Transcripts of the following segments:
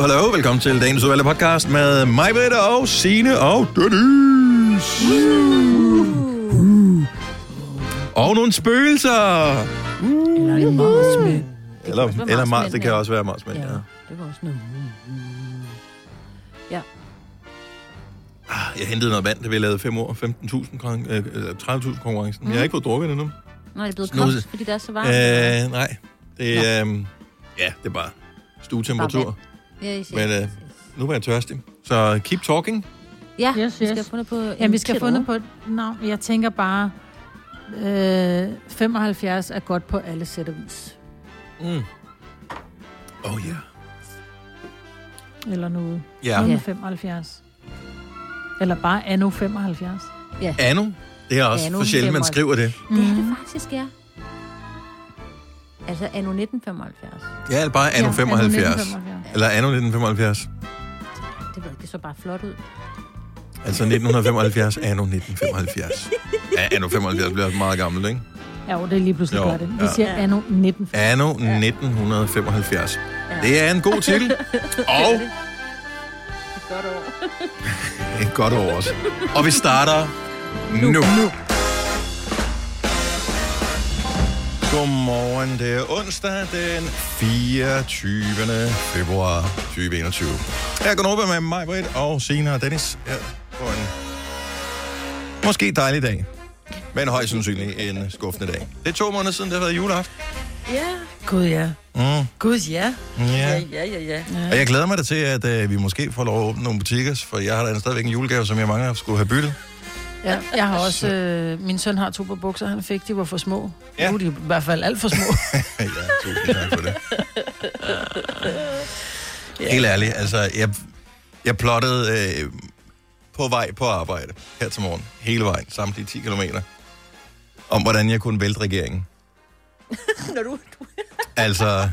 Hallo, hallo. Velkommen til dagens udvalgte podcast med mig, Britta, og Signe og Dennis. Og nogle spøgelser. Eller en marsmænd. Eller, eller Mars, det kan også være marsmænd, ja. Ja, det var også noget. Ja. Ah, Jeg hentede noget vand, da vi lavede 5 år, 15.000, kron- øh, øh, 30.000 konkurrencen. Jeg har ikke fået drukket endnu. Nå, det er blevet koldt, fordi det er så varmt. Øh, nej, det er, øh, ja, det er bare stuetemperatur. Ja, yes, yes, Men øh, yes. nu er jeg tørstig. Så keep talking. ja, Yes, vi skal yes. have fundet på Ja, vi skal have fundet på et navn. Jeg tænker bare, øh, 75 er godt på alle sæt og vis. Mm. Oh ja. Yeah. Eller noget. Ja, Ja. med 75. Eller bare anno 75. Anno. Det er også Anno for sjældent, man 75. skriver det. Det er Mhm. det faktisk, ja. Altså anno 1975. Ja, eller bare anno Ja, 75. 1975. Eller anno 1975. Det ved jeg, det så bare flot ud. Altså 1975, anno 1975. Ja, anno 75 bliver meget gammelt, ikke? Ja, jo, det er lige pludselig Jo, gør det. Vi ja. siger anno 1975. Anno 1975. Ja. Det er en god titel. Og Et godt år. et godt år også. Og vi starter nu. nu. Godmorgen, det er onsdag den 24. februar 2021. Jeg går over med mig, Britt, og Sina og Dennis her på en måske dejlig dag. Men højst sandsynligt en skuffende dag. Det er to måneder siden, det har været juleaften. Ja, Gud ja. Mm, gud ja. ja. Ja, ja, ja, ja. Og jeg glæder mig da til, at øh, vi måske får lov at åbne nogle butikker, for jeg har da stadigvæk en julegave, som jeg mange skulle have byttet. Ja. Jeg har også... Øh, min søn har to par bukser, han fik. De var for små. Ja. Ja. Nu er de i hvert fald alt for små. ja, tusind tak for det. Helt ærligt, altså, jeg, jeg plottede øh, på vej på arbejde her til morgen, hele vejen, samtlige 10 kilometer, om hvordan jeg kunne vælte regeringen. Når du, du... Altså,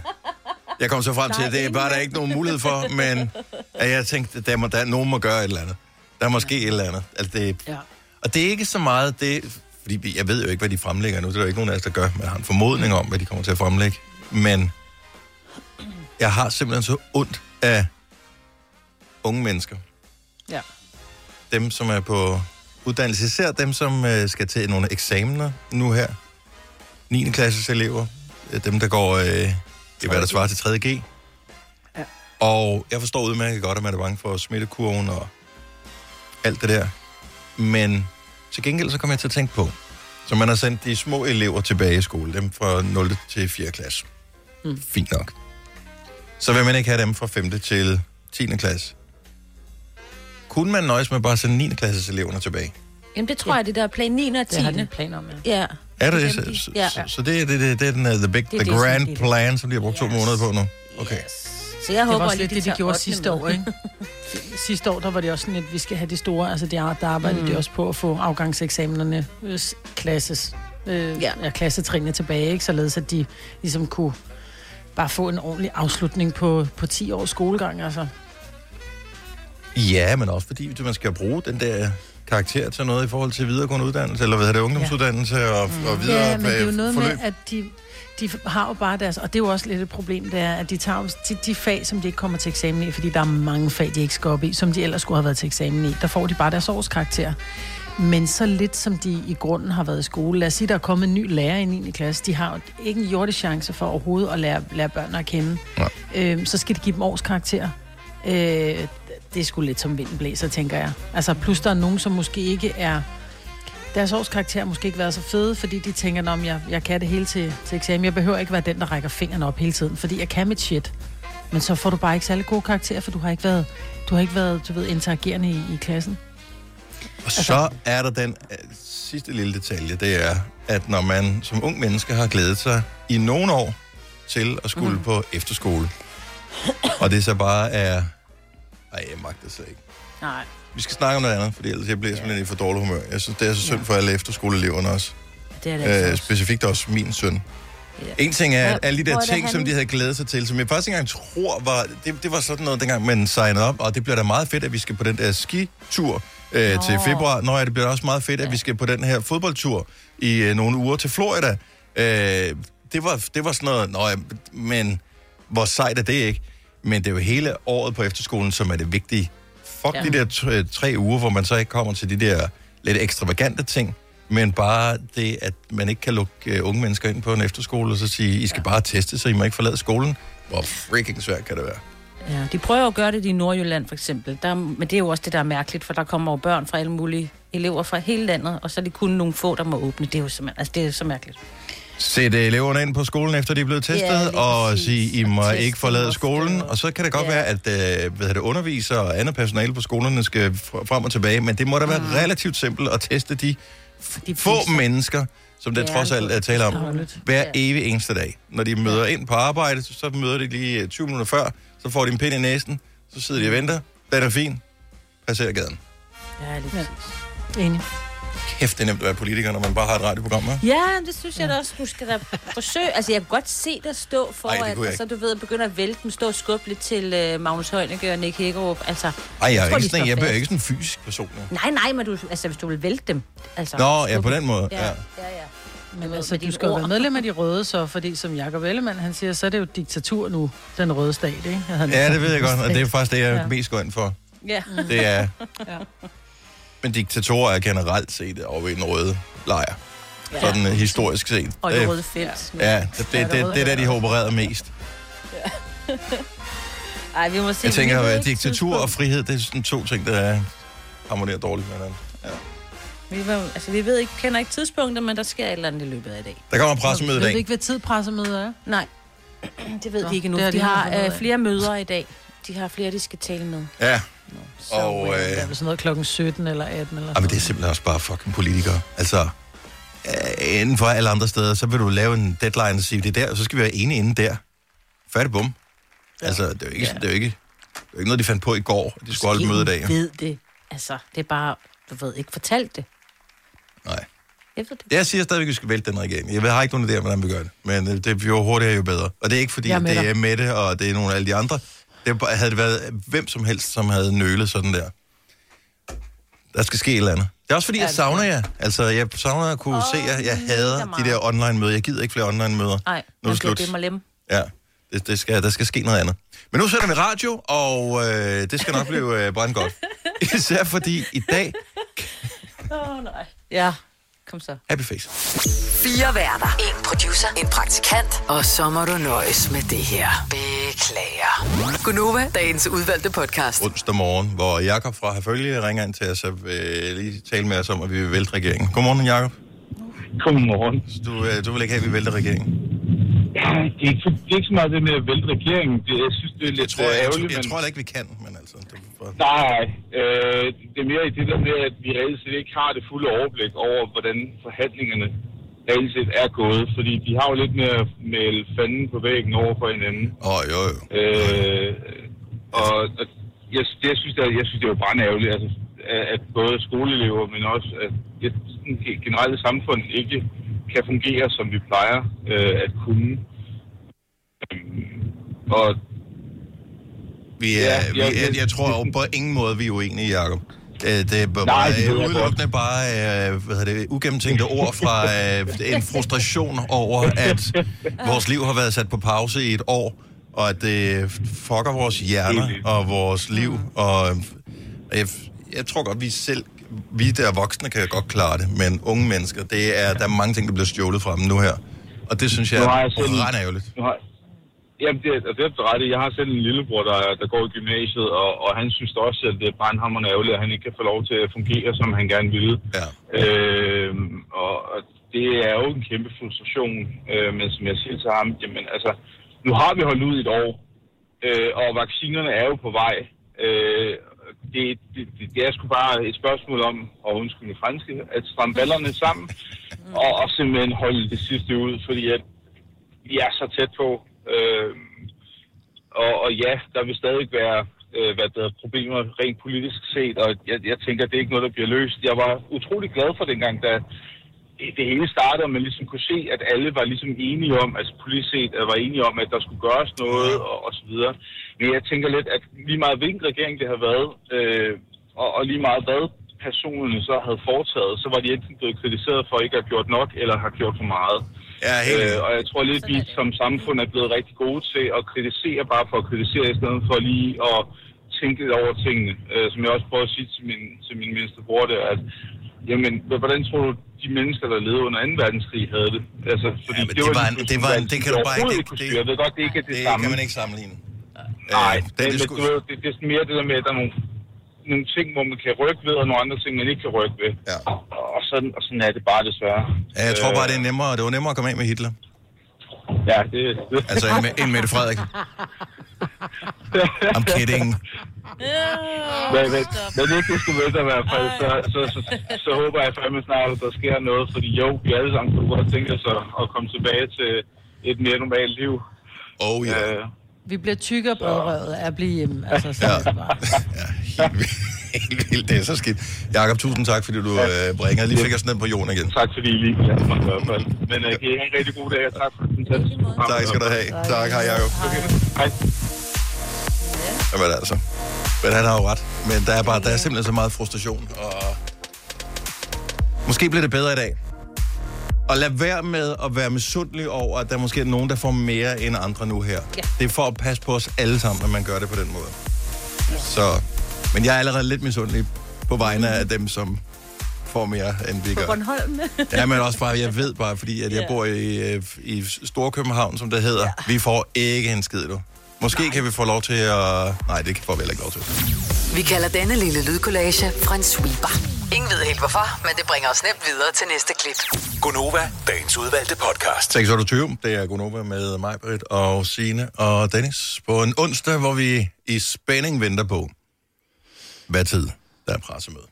jeg kom så frem til, at det var der ikke nogen mulighed for, men at jeg tænkte, at der må, der, nogen må gøre et eller andet. Der er måske et eller andet. Altså, det, Ja. Og det er ikke så meget det, fordi jeg ved jo ikke, hvad de fremlægger nu, det er der ikke nogen af os, der gør, men jeg har en formodning om, hvad de kommer til at fremlægge. Men jeg har simpelthen så ondt af unge mennesker. Ja. Dem, som er på uddannelse, især dem, som øh, skal til nogle eksamener nu her. 9. klasses elever, øh, dem, der går øh, i hvad der svarer til 3.G. Ja. Og jeg forstår udmærket godt, at man er bange for smittekurven og alt det der. Men til gengæld så kommer jeg til at tænke på, så man har sendt de små elever tilbage i skole, dem fra 0. til 4. klasse. Mm. Fint nok. Så vil man ikke have dem fra 5. til 10. klasse. Kunne man nøjes med bare at sende 9. klasses eleverne tilbage? Jamen, det tror jeg, det der er plan 9 og 10. Det har de planer om, ja. Ja. Er det Det Så, ja. så, så det, er- det, det, det er den, uh, the, big, Det the det, grand det det. plan, som de har brugt to Yes. måneder på nu? Okay. Yes. Så jeg Det håber var også lidt det, de gjorde sidste år, ikke? sidste år, der var det også sådan, at vi skal have de store, altså de, der arbejdede mm. de også på at få afgangseksamenerne øh, klasses, øh, Ja. ja. ja, klassetrinene tilbage, ikke? således at de ligesom kunne bare få en ordentlig afslutning på, på 10 års skolegang, altså. Ja, men også fordi man skal bruge den der karakter til noget i forhold til videregående uddannelse, eller hvad er det, ungdomsuddannelse og, og videre Ja, men det er jo noget forløb. med, at de, de har jo bare deres, og det er jo også lidt et problem, det er, at de tager de, de fag, som de ikke kommer til eksamen i, fordi der er mange fag, de ikke skal op i, som de ellers skulle have været til eksamen i, der får de bare deres årskarakter. Men så lidt som de i grunden har været i skole. Lad os sige, der er kommet en ny lærer i 9. klasse. De har ikke en jordisk chance for overhovedet at lære, lære børnene at kende. Nej. Øhm, så skal de give dem årskarakter. Øh, det er sgu lidt som vinden blæser, tænker jeg. Altså, plus der er nogen, som måske ikke er deres årskarakter har måske ikke været så fede, fordi de tænker, om jeg, jeg kan det hele til, til eksamen. Jeg behøver ikke være den, der rækker fingrene op hele tiden, fordi jeg kan mit shit. Men så får du bare ikke særlig gode karakterer, for du har ikke været, du har ikke været du ved, interagerende i, i klassen. Og så er der den øh, sidste lille detalje, det er, at når man som ung menneske har glædet sig i nogle år til at skulle mm. på efterskole, og det så bare er... Ej, jeg magter slet ikke. Nej. Vi skal snakke om noget andet, fordi ellers jeg bliver simpelthen i for dårlig humør. Jeg synes, det er så synd for alle efterskoleeleverne også. Det er det altså Øh, også. specifikt også min søn. Ja. En ting er, at alle de der er ting, som henne? de havde glædet sig til, som jeg faktisk ikke engang tror var... Det, det var sådan noget, dengang man signede op, og det bliver da meget fedt, at vi skal på den der skitur øh, Nå. til februar. Nå ja, det bliver også meget fedt, at vi skal på den her fodboldtur i øh, nogle uger til Florida. Øh, det, var, det var sådan noget... Nå ja, men hvor sejt er det ikke? Men det er jo hele året på efterskolen, som er det vigtige. Fuck ja. De der t- tre uger, hvor man så ikke kommer til de der lidt ekstravagante ting, men bare det, at man ikke kan lukke uh, unge mennesker ind på en efterskole, og så sige, I skal ja. bare teste, så I må ikke forlade skolen. Hvor freaking svært kan det være? Ja, de prøver at gøre det i Nordjylland for eksempel. Der, men det er jo også det, der er mærkeligt, for der kommer jo børn fra alle mulige elever fra hele landet, og så er det kun nogle få, der må åbne. Det er jo simpelthen, altså, det er så mærkeligt. Sætte eleverne ind på skolen, efter de er blevet testet, Ja, ja, og præcis. sige, I må Og ikke forlade skolen. Og så kan det godt Ja. være, at øh, hvad det, undervisere og andet personale på skolerne skal fr- frem og tilbage, men det må da være mm. relativt simpelt at teste de, De få mennesker, som det Ja, trods alt er tale om, hver Ja. evig eneste dag. Når de møder ind på arbejde, så- så møder de lige øh, 20 minutter før, så får de en pind i næsen, så sidder de og venter. Den er fin. Passer gaden. Ja, lige Ja. præcis. Enig. Kæft, det er nemt at være politiker, når man bare har et radioprogram, hva'? Ja, det synes jeg da også, du skal da forsøge. Altså, jeg kan godt se dig stå Ej, foran, kunne jeg og så du ved, begynde at vælte dem, stå og skubbe lidt til uh, Magnus Heunicke og Nick Hækkerup. Altså, Ej, jeg er, tror, ikke sådan, jeg er ikke sådan en fysisk person. Ja. nej, nej, men du, altså, hvis du vil vælte dem. Altså, Nå, ja, på den måde. Ja, Ja. ja, ja. Men altså, med du skal jo være medlem af de røde, så, fordi som Jacob Ellemann, han siger, så er det jo diktatur nu, den røde stat, ikke? Han ja, det ved jeg godt, og det er faktisk det, jeg Ja. mest går ind for. ja. Det er... Ja. Men diktatorer er generelt set over i den røde lejr. Sådan uh, historisk set. Og Det- røde felt. Ja, det, det, det, det, det er der, de har opereret mest. Ej, vi må se. Jeg tænker, ved at diktatur og frihed, det er sådan to ting, der er harmonerer dårligt med hinanden. Vi, ved, altså, vi ved ikke, kender ikke tidspunktet, men der sker et eller andet i løbet af i dag. Der kommer pressemøde i Ved vi dag. ikke, hvad tid pressemødet er? Nej, det ved Nå, de ikke har De har øh, flere møder i dag. De har flere, de skal tale med. Ja, Så, og... Øh, Det er sådan noget klokken 17 eller 18 eller Ja, men det er simpelthen også bare fucking politikere. Altså, øh, inden for alle andre steder, så vil du lave en deadline og sige, det er der, og så skal vi være enige inden der. Færdig bum. Altså, det er jo ikke, Ja. det er jo ikke, det er jo ikke noget, de fandt på i går. De skulle holde et møde i dag. jo. ved det. Altså, det er bare, du ved, ikke fortalt det. Nej. Jeg ved det. Jeg siger stadigvæk, at vi skal vælte den regering. Jeg har ikke nogen idé om, hvordan vi gør det. Men øh, det jo hurtigere, jo bedre. Og det er ikke, fordi Jeg er med det dig. er Mette, og det er nogle af alle de andre. Det bare, havde det været hvem som helst, som havde nølet sådan der. Der skal ske et eller andet. Det er også fordi, jeg savner jer. Altså, jeg savner at kunne Åh, se jer. Jeg hader de der online-møder. Jeg gider ikke flere online-møder. Nej, Nu er det slut. det mig lem. Ja, det, det skal, der skal ske noget andet. Men nu sætter vi radio, og øh, det skal nok blive øh, brandgodt. Især fordi i dag, Åh, oh, nej. Ja, kom så. happy face. Fire værter. En producer. En praktikant. Og så må du nøjes med det her. Beklager. Gunova, dagens udvalgte podcast. onsdag morgen, hvor Jakob fra Herfølge ringer ind til os og vil lige tale med os om, at vi vil vælte regeringen. Godmorgen, Jakob. Godmorgen. Du, øh, du vil ikke have, at vi vælter regeringen? Ja, det er, ikke, det er ikke så meget det med at vælte regeringen. Det, jeg synes, det er Jeg lidt tror, jeg, ærgerligt. jeg, jeg men- tror heller ikke, vi kan, altså... Er bare- Nej, øh, det er mere i det der med, at vi reelt set ikke har det fulde overblik over, hvordan forhandlingerne reelt set er gået. Fordi de har jo lidt med at male fanden på væggen over for hinanden. Åh, oh, jo, jo. Øh, og og jeg, det, jeg, synes, det jeg synes, det er jo brandærgerligt, altså, at- både skoleelever, men også at det generelle samfund ikke kan fungere, som vi plejer øh, at kunne. Øhm, og Vi er, Ja, vi, ja, jeg, jeg tror jo på ingen måde, vi er uenige, Jacob. Øh, Det er bare Nej, det ved jeg udelukkende bare øh, hvad hedder det, ugennemtænkte ord fra øh, en frustration over, at vores liv har været sat på pause i et år, og at det fucker vores hjerner og vores liv. Og øh, jeg, jeg tror godt, vi selv, vi der voksne kan godt klare det, men unge mennesker, det er, der er mange ting, der bliver stjålet fra dem nu her. Og det synes jeg er ret ærgerligt. Nu har, jamen, det, og det er ret. Jeg har selv en lillebror, der, der går i gymnasiet, og, og han synes også, at det er brandhammerende ærgerligt, at han ikke kan få lov til at fungere, som han gerne ville. Ja. Øh, og, og det er jo en kæmpe frustration, øh, men som jeg siger til ham, jamen altså, nu har vi holdt ud i et år, øh, og vaccinerne er jo på vej. Øh, det, det, det, det er sgu bare et spørgsmål om, og undskyld mit franske, at stramme ballerne sammen, og, og simpelthen holde det sidste ud, fordi at vi er så tæt på. Øh, og, og ja, der vil stadig være, øh, hvad der er problemer rent politisk set, og jeg, jeg tænker, det er ikke noget, der bliver løst. Jeg var utrolig glad for dengang, da det hele startede, og man ligesom kunne se, at alle var ligesom enige om, altså politisk set øh, var enige om, at der skulle gøres noget, og, og så videre. Men jeg tænker lidt, at lige meget hvilken regering det har været, øh, og, og lige meget hvad personerne så havde foretaget, så var de enten blevet kritiseret for ikke at have gjort nok, eller har gjort for meget. Ja, helt Øh, og jeg tror lidt, vi som samfund er blevet rigtig gode til at kritisere bare for at kritisere, i stedet for lige at tænke lidt over tingene. Øh, som jeg også prøver at sige til min, til min mindste bror der, at jamen, hvordan tror du, de mennesker, der levede under 2. verdenskrig, havde det? Altså, fordi Ja, men det var en- det var en- det kan du bare ikke- det- det- Jeg ved godt, det ikke er det, det samme. kan man ikke sammenligne. Nej, Øh, det, den men, det, det, det, er mere det der med, at der er nogle, nogle ting, hvor man kan rykke ved, og nogle andre ting, man ikke kan rykke ved. Ja. Og sådan, og sådan er det bare desværre. Ja, jeg tror bare, det er nemmere, det var nemmere at komme af med Hitler. Ja, det, det. Altså, med- end Mette Frederik. I'm kidding. men, men, men ikke det skulle vente i hvert fald, så, så, så, så, så håber jeg fandme snart, at der sker noget, fordi jo, vi alle sammen kunne godt tænke os at, at komme tilbage til et mere normalt liv. Oh ja. Øh, Vi bliver tykkere bredrøvet af at blive hjemme. Altså, så Ja. er det bare. ja helt, vildt. helt vildt. Det er så skidt. Jakob, tusind tak, fordi du øh, bringer. Lige fik os ned på jorden igen. tak fordi I lige ja, i hvert fald. Men uh, kan I have en rigtig god dag, og tak for den fantastiske. Tak skal du have. Tak, hej Jacob. Hej. Jamen altså. Men han har jo ret. Men der er, bare, der er simpelthen så meget frustration. Og måske bliver det bedre i dag. Og lad være med at være misundelig over, at der måske er nogen, der får mere end andre nu her. Ja. Det er for at passe på os alle sammen, at man gør det på den måde. Så, men jeg er allerede lidt misundelig på vegne af dem, som får mere, end vi På gør. Bornholm. Ja, men også bare, jeg ved bare, fordi at jeg Ja. bor i, i Storkøbenhavn, som det hedder. Ja. Vi får ikke en skid, du. Måske Nej. kan vi få lov til at... Nej, det får vi heller ikke lov til. Vi kalder denne lille lydkollage en sweeper. Ingen ved helt hvorfor, men det bringer os nemt videre til næste klip. Gunova, dagens udvalgte podcast. 628, det er Gunova med mig, Britt og Signe og Dennis. På en onsdag, hvor vi i spænding venter på, hvad tid der er pressemøde.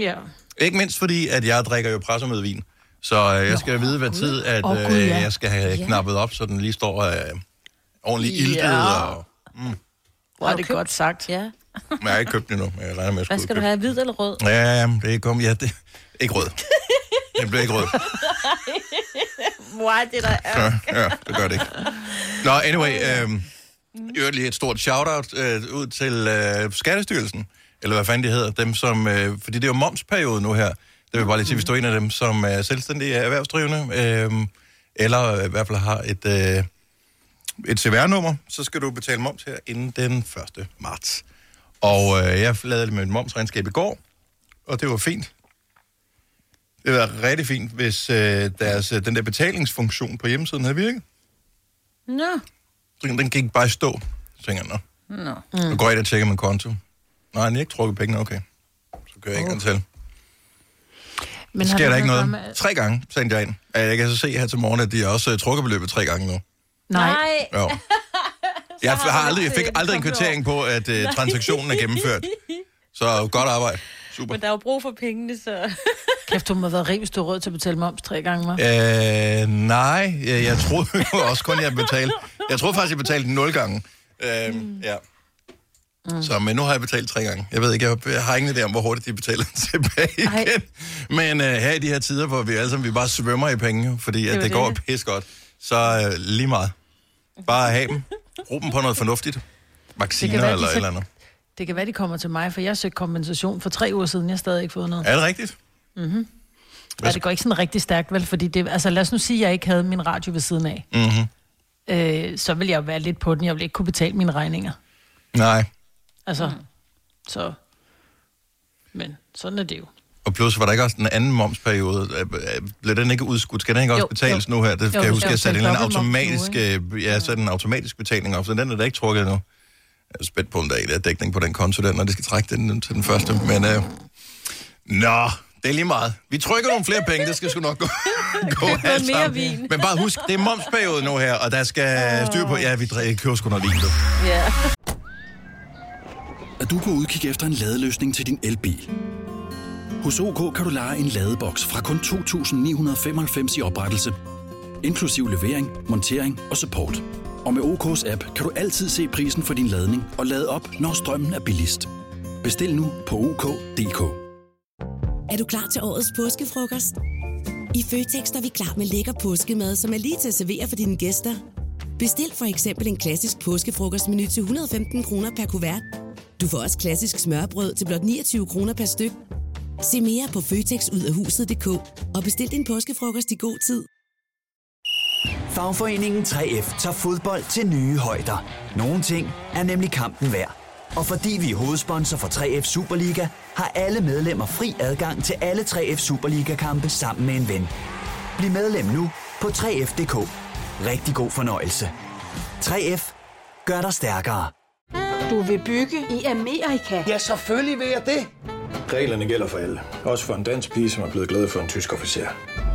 Ja. Ikke mindst fordi, at jeg drikker jo pressemødevin. Så øh, jeg skal Nå, vide, hvad tid at, Åh, øh, Gud, ja. jeg skal have knappet op, så den lige står øh, ordentligt Ja. iltet. Og, Hvor er det godt sagt. Ja. Men jeg har ikke købt den endnu, men jeg regner med, at jeg Hvad skal du købe have? Hvid eller rød? Ja, ja, ja, det er kom, ja, det, ikke rød. Det bliver ikke rød. Er det, der er? Ja, ja, det gør det ikke. Nå, anyway, øh, i øvrigt lige et stort shout-out øh, ud til øh, Skattestyrelsen, eller hvad fanden de hedder, dem som, øh, fordi det er jo momsperiode nu her, det vil jeg bare lige sige, hvis du er en af dem, som er selvstændige erhvervsdrivende, øh, eller i hvert fald har et, øh, et CVR-nummer, så skal du betale moms her inden den 1. marts. Og øh, jeg lavede med et momsregnskab i går, og det var fint. Det var rigtig fint, hvis øh, deres, øh, den der betalingsfunktion på hjemmesiden havde virket. Nå. Så den gik bare i stå. Så tænker jeg, nå, Nå. mm. nu går jeg ind og tjekker min konto. Nej, han har ikke trukket pengene, okay. Så kører jeg ikke okay. til. Men Sker har der ikke noget? at- Tre gange sendte jeg ind. Jeg kan så se her til morgen, at de også uh, trukket beløbet tre gange nu. Nej. Jo. Jeg, har har aldrig, jeg fik set aldrig en kvittering på, at uh, transaktionen er gennemført. Så godt arbejde. Super. Men der er jo brug for pengene, så... Kæft, du må have været rig, hvis du råd til at betale moms tre gange, hva'? Øh, nej, jeg, jeg troede jo også kun, jeg betalte. Jeg troede faktisk, jeg betalte nul gange. Øh, mm. Ja. Mm. Så, men nu har jeg betalt tre gange. Jeg ved ikke, jeg, jeg har ingen idé om, hvor hurtigt de betaler tilbage igen. Ej. Men øh, her i de her tider, hvor vi alle sammen vi bare svømmer i penge, fordi at er det, jo går det. pis godt, så øh, lige meget. Bare have dem. Brug dem på noget fornuftigt. Vacciner være, eller et eller andet. Det kan være, de kommer til mig, for jeg søgte kompensation for tre uger siden. Jeg har stadig ikke fået noget. Er det rigtigt? Ja, det går ikke sådan rigtig stærkt, vel? Fordi det, altså, lad os nu sige, at jeg ikke havde min radio ved siden af. Mm-hmm. Øh, så vil jeg jo være lidt på den. Jeg vil ikke kunne betale mine regninger. Nej. Altså, så... Men sådan er det jo. Og plus, var der ikke også den anden momsperiode? Øh, øh, Blev den ikke udskudt? Skal den ikke også Jo, betales jo. nu her? Det kan Jo, jeg du huske, skal jeg satte en eller automatisk, nu, øh, ja, satte en automatisk betaling op, så den er da ikke trukket endnu. Jeg er spændt på, om der er dækning på den konto, der, når det skal trække den til den første. Men, øh, nå, det er lige meget. Vi trykker nogle flere penge, det skal sgu nok gå, gå alt mere vin. Men bare husk, det er momsperiode nu her, og der skal styr på, ja, vi køber sgu noget vin, du. Ja. Er du på udkig efter en ladeløsning til din elbil? Hos OK kan du lege en ladeboks fra kun 2.995 i oprettelse, inklusiv levering, montering og support. Og med OK's app kan du altid se prisen for din ladning og lade op, når strømmen er billigst. Bestil nu på OK.dk. Er du klar til årets påskefrokost? I Føtex er vi klar med lækker påskemad, som er lige til at servere for dine gæster. Bestil for eksempel en klassisk påskefrokostmenu til 115 kroner per kuvert. Du får også klassisk smørbrød til blot 29 kroner per styk. Se mere på føtexudafhuset.dk og bestil din påskefrokost i god tid. Fagforeningen 3F tager fodbold til nye højder. Nogle ting er nemlig kampen værd. Og fordi vi er hovedsponsor for 3F Superliga, har alle medlemmer fri adgang til alle 3F Superliga-kampe sammen med en ven. Bliv medlem nu på 3F.dk. Rigtig god fornøjelse. 3F gør dig stærkere. Du vil bygge i Amerika? Ja, selvfølgelig vil jeg det. Reglerne gælder for alle. Også for en dansk pige, som er blevet glad for en tysk officer.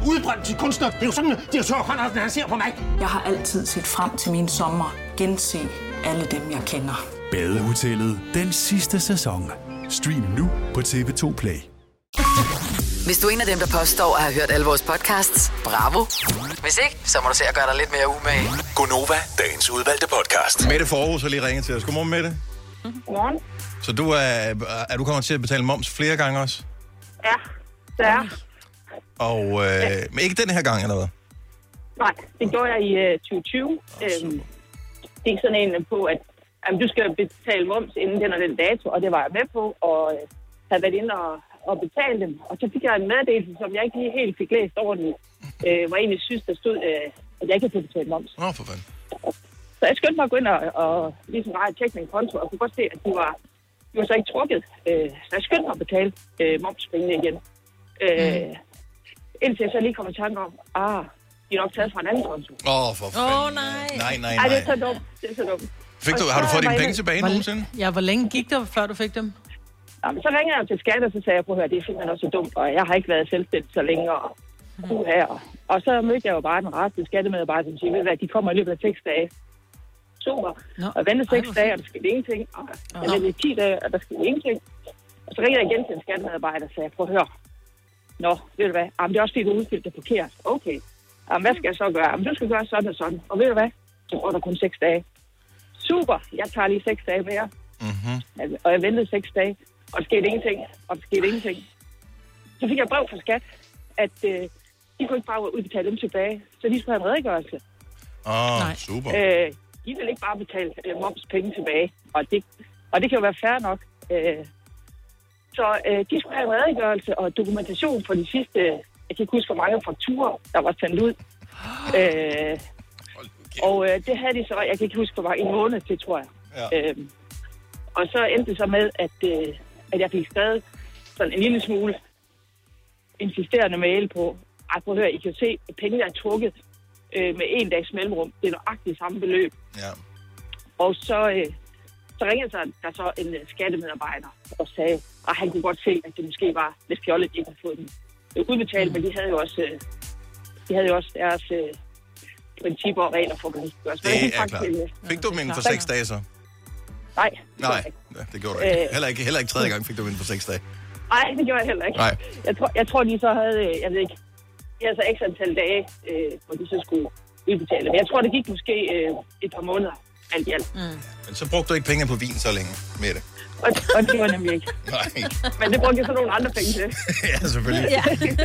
Udbrændt til kunstner. Det er jo sådan, direktør Conradsen, han ser på mig. Jeg har altid set frem til min sommer. Gense alle dem, jeg kender. Badehotellet den sidste sæson. Stream nu på TV2 Play. Hvis du er en af dem, der påstår at have hørt alle vores podcasts, bravo. Hvis ikke, så må du se at gøre dig lidt mere umage. Gonova, dagens udvalgte podcast. Mette Forhus har lige ringet til os. Godmorgen, Mette. Godmorgen. Så du er, er du kommet til at betale moms flere gange også? Ja, det er. Og øh, men ikke den her gang, eller hvad? Nej, det gjorde jeg i øh, 2020. Øhm, det er sådan en på, at jamen, du skal betale moms inden den og den dato, og det var jeg med på, og øh, havde været inde og, og betale dem. Og så fik jeg en meddelelse, som jeg ikke lige helt fik læst ordentligt, øh, hvor jeg egentlig synes, der stod, øh, at jeg ikke havde betalt moms. Nå, for fanden. Så jeg skyndte mig at gå ind og, og ligesom rette tjekke min konto, og kunne godt se, at de var, var så ikke trukket. Øh, så jeg skyndte mig at betale øh, momspengene igen. Øh, mm. Indtil jeg så lige kom i tanke om, ah, de er nok taget fra en anden konto. Åh, oh, for fanden. Åh, nej. Nej, nej, Ej, det er nej. så dumt. Det er så dumt. Fik du, har du fået dine jeg penge tilbage Hvor- nogensinde? Ja, hvor længe gik det, før du fik dem? Jamen, så ringer jeg til skat, og så sagde jeg, prøv at høre, det er simpelthen også så dumt, og jeg har ikke været selvstændig så længe, og, uh, her. og så mødte jeg jo bare den rette skattemedarbejder, som siger, ved hvad, de kommer i løbet af seks dage. Super. Nå. Og jeg ventede seks dage, og der skete ingenting, og jeg ventede i 10 dage, og der skete ingenting. Og så ringede jeg igen til en skattemedarbejder og sagde, prøv at høre, Nå, ved du hvad, Jamen, det er også fordi, du udfyldte det forkert. Okay. Jamen, hvad skal jeg så gøre? Jamen, du skal gøre sådan og sådan. Og ved du hvad, så går der kun seks dage. Super, jeg tager lige seks dage mere. Mm-hmm. Altså, Og jeg ventede seks dage, og der skete ingenting, og der skete ingenting. Så fik jeg brev fra skat, at øh, de kunne ikke bare udbetale dem tilbage, så de skulle have en redegørelse. Åh, oh, super. Øh, de vil ikke bare betale øh, momspenge tilbage, og det, og det kan jo være fair nok. Øh, så øh, de skulle have en redegørelse og dokumentation for de sidste, jeg kan ikke huske, hvor mange fakturer, der var sendt ud. Øh, og øh, det havde de så, jeg kan ikke huske, hvor mange, en måned til, tror jeg. Ja. Øh, og så endte det så med, at, øh, at jeg fik skrevet sådan en lille smule insisterende mail på, ej, prøv at høre, I kan se, at pengene er trukket øh, med en dags mellemrum. Det er nøjagtigt samme beløb. Ja. Og så, øh, så ringede så, der så en øh, skattemedarbejder og sagde, at han kunne godt se, at det måske var lidt fjollet, at de ikke havde fået den øh, udbetalt, men de havde jo også, øh, de havde jo også deres øh, principper og regler for, hvordan. Men jeg Det er faktisk, klart. øh, Fik du dem inden for seks dage så? Nej, Nej, ja, det gjorde du ikke. Øh. Heller ikke, heller ikke tredje gang fik du dem inden for seks dage. Nej, det gjorde jeg heller ikke. Nej. Jeg tror, jeg tror de så havde, øh, jeg ved ikke, de havde så ekstra antal dage, øh, hvor de så skulle udbetale. Men jeg tror, det gik måske øh, et par måneder alt i alt. Mm. Men så brugte du ikke penge på vin så længe med det. Og, og det var nemlig ikke. Nej. Men det brugte jeg så nogle andre penge til. ja, selvfølgelig.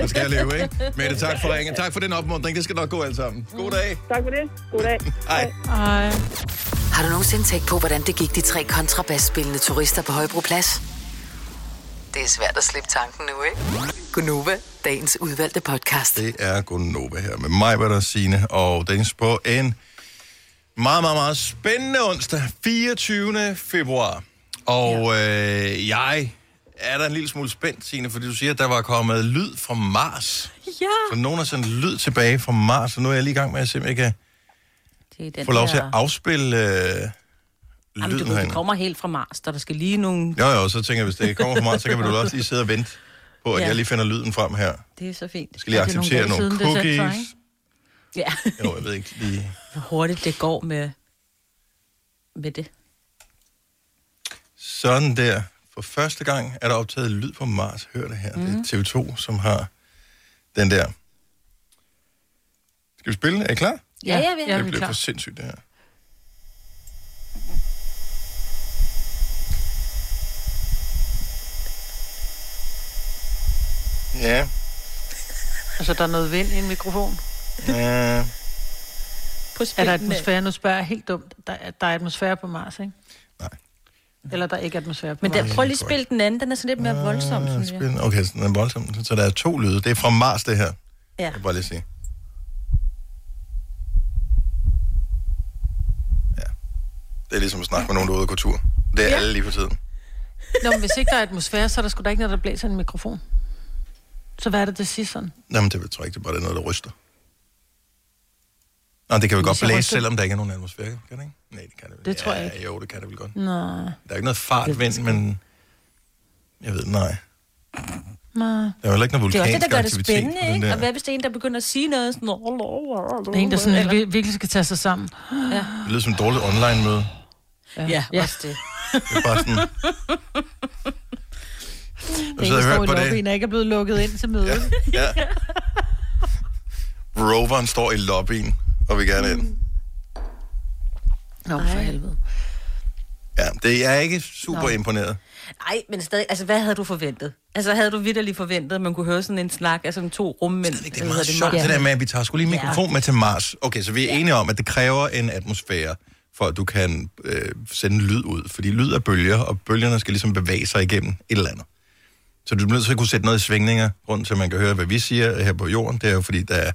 Nu skal jeg leve, ikke? Mette, tak for ringen. Tak for den opmuntring. Det skal nok gå alt sammen. God dag. Tak for det. God dag. Hej. Ej. Har du nogensinde tænkt på, hvordan det gik de tre kontrabasspillende turister på Højbroplads? Det er svært at slippe tanken nu, ikke? Gunova, dagens udvalgte podcast. Det er Gunnova her med mig, hvad der Signe og Dennis på en meget, meget, meget spændende onsdag, 24. februar. Og øh, jeg er der en lille smule spændt, Signe, fordi du siger, at der var kommet lyd fra Mars. Ja. Så nogen har sendt lyd tilbage fra Mars, og nu er jeg lige i gang med at se, om jeg kan Det er den få lov til at afspille øh, Jamen, du lyden ved, det kommer helt fra Mars, der, der skal lige nogle... Jo, jo, så tænker jeg, hvis det kommer fra Mars, så kan vi jo også lige sidde og vente på, at Ja. jeg lige finder lyden frem her. Det er så fint. Jeg skal lige er acceptere nogle er sendt, cookies. Ja, Jo, jeg ved ikke lige... hvor hurtigt det går med, med det. Sådan der. For første gang er der optaget lyd på Mars. Hør det her. Mm. Det er TV2, som har den der. Skal vi spille? Er I klar? Ja, ja, ja. Ja, vi det er bliver klar. for sindssygt, det her. Ja. Altså, der er noget vind i en mikrofon. ja. På Er der atmosfære? Nu spørger jeg helt dumt. Der, er- der er atmosfære på Mars, ikke? Eller der er ikke atmosfære på Men der, Mars. prøv lige at spille den anden, den er sådan lidt mere voldsom, synes jeg. Okay, så den er voldsom. Så der er to lyde. Det er fra Mars, det her. Ja. Jeg bare lige sige. Ja. Det er ligesom at snakke med nogen, der er ude at gå tur. Det er ja. alle lige for tiden. Nå, men hvis ikke der er atmosfære, så er der sgu da ikke noget, der blæser i en mikrofon. Så hvad er det, det siger sådan? Jamen, det tror jeg ikke, det er bare det er noget, der ryster. Nå, det kan vel godt blæse, ryster- selvom der ikke er nogen atmosfære, kan det ikke? Nej, det kan det vel. Det tror jeg Ja, ikke. Jo, det kan det vel godt. Nej. Der er ikke noget fartvind, men... Jeg ved, nej. Nej. Der er jo heller ikke noget Det er også vulkansk det, der gør det aktivitet spændende, ikke? der. Og hvad hvis det er en, der begynder at sige noget sådan... Det er en, der sådan, vir- virkelig skal tage sig sammen. Ja, Det lyder som et dårligt online-møde. ja, ja. også det. Det er bare sådan... Det Du er sidder der og står i hørt på det. lobbyen og ikke er blevet lukket ind til mødet. Ja. Roveren står i lobbyen og vil gerne ind. Nå, for helvede. Ja, det er jeg ikke super Nå. imponeret. Nej, men stadig, altså hvad havde du forventet? Altså havde du vidderligt forventet, at man kunne høre sådan en snak af sådan to rummænd? Det er meget sjovt, det der med, at vi tager sgu lige mikrofon med til Mars. Okay, så vi er enige om, at det kræver en atmosfære, for at du kan øh, sende lyd ud. Fordi lyd er bølger, og bølgerne skal ligesom bevæge sig igennem et eller andet. Så du er nødt til at kunne sætte noget i svingninger, rundt at man kan høre, hvad vi siger her på jorden. Det er jo fordi, der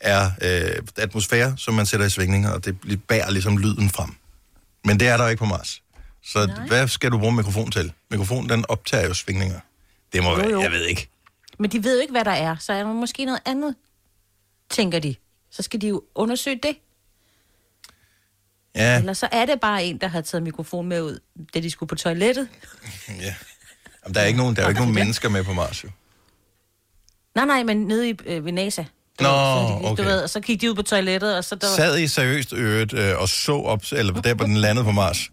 er øh, atmosfære, som man sætter i svingninger, og det bærer ligesom lyden frem. Men det er der ikke på Mars. Så Nej. hvad skal du bruge mikrofon til? Mikrofonen, den optager jo svingninger. Det må Jo, være, jo. jeg ved ikke. Men de ved jo ikke, hvad der er, så er der måske noget andet, tænker de. Så skal de jo undersøge det. Ja, Eller så er det bare en, der har taget mikrofon med ud, da de skulle på toilettet. ja. Jamen, der er ikke nogen, der er jo ikke nogen mennesker med på Mars, jo. Nej, nej, men nede i, øh, ved NASA. Nå, så, de, okay. Du ved, og så gik de ud på toilettet, og så der, Sad I seriøst øret øh, og så op, eller der, hvor den landede på Mars?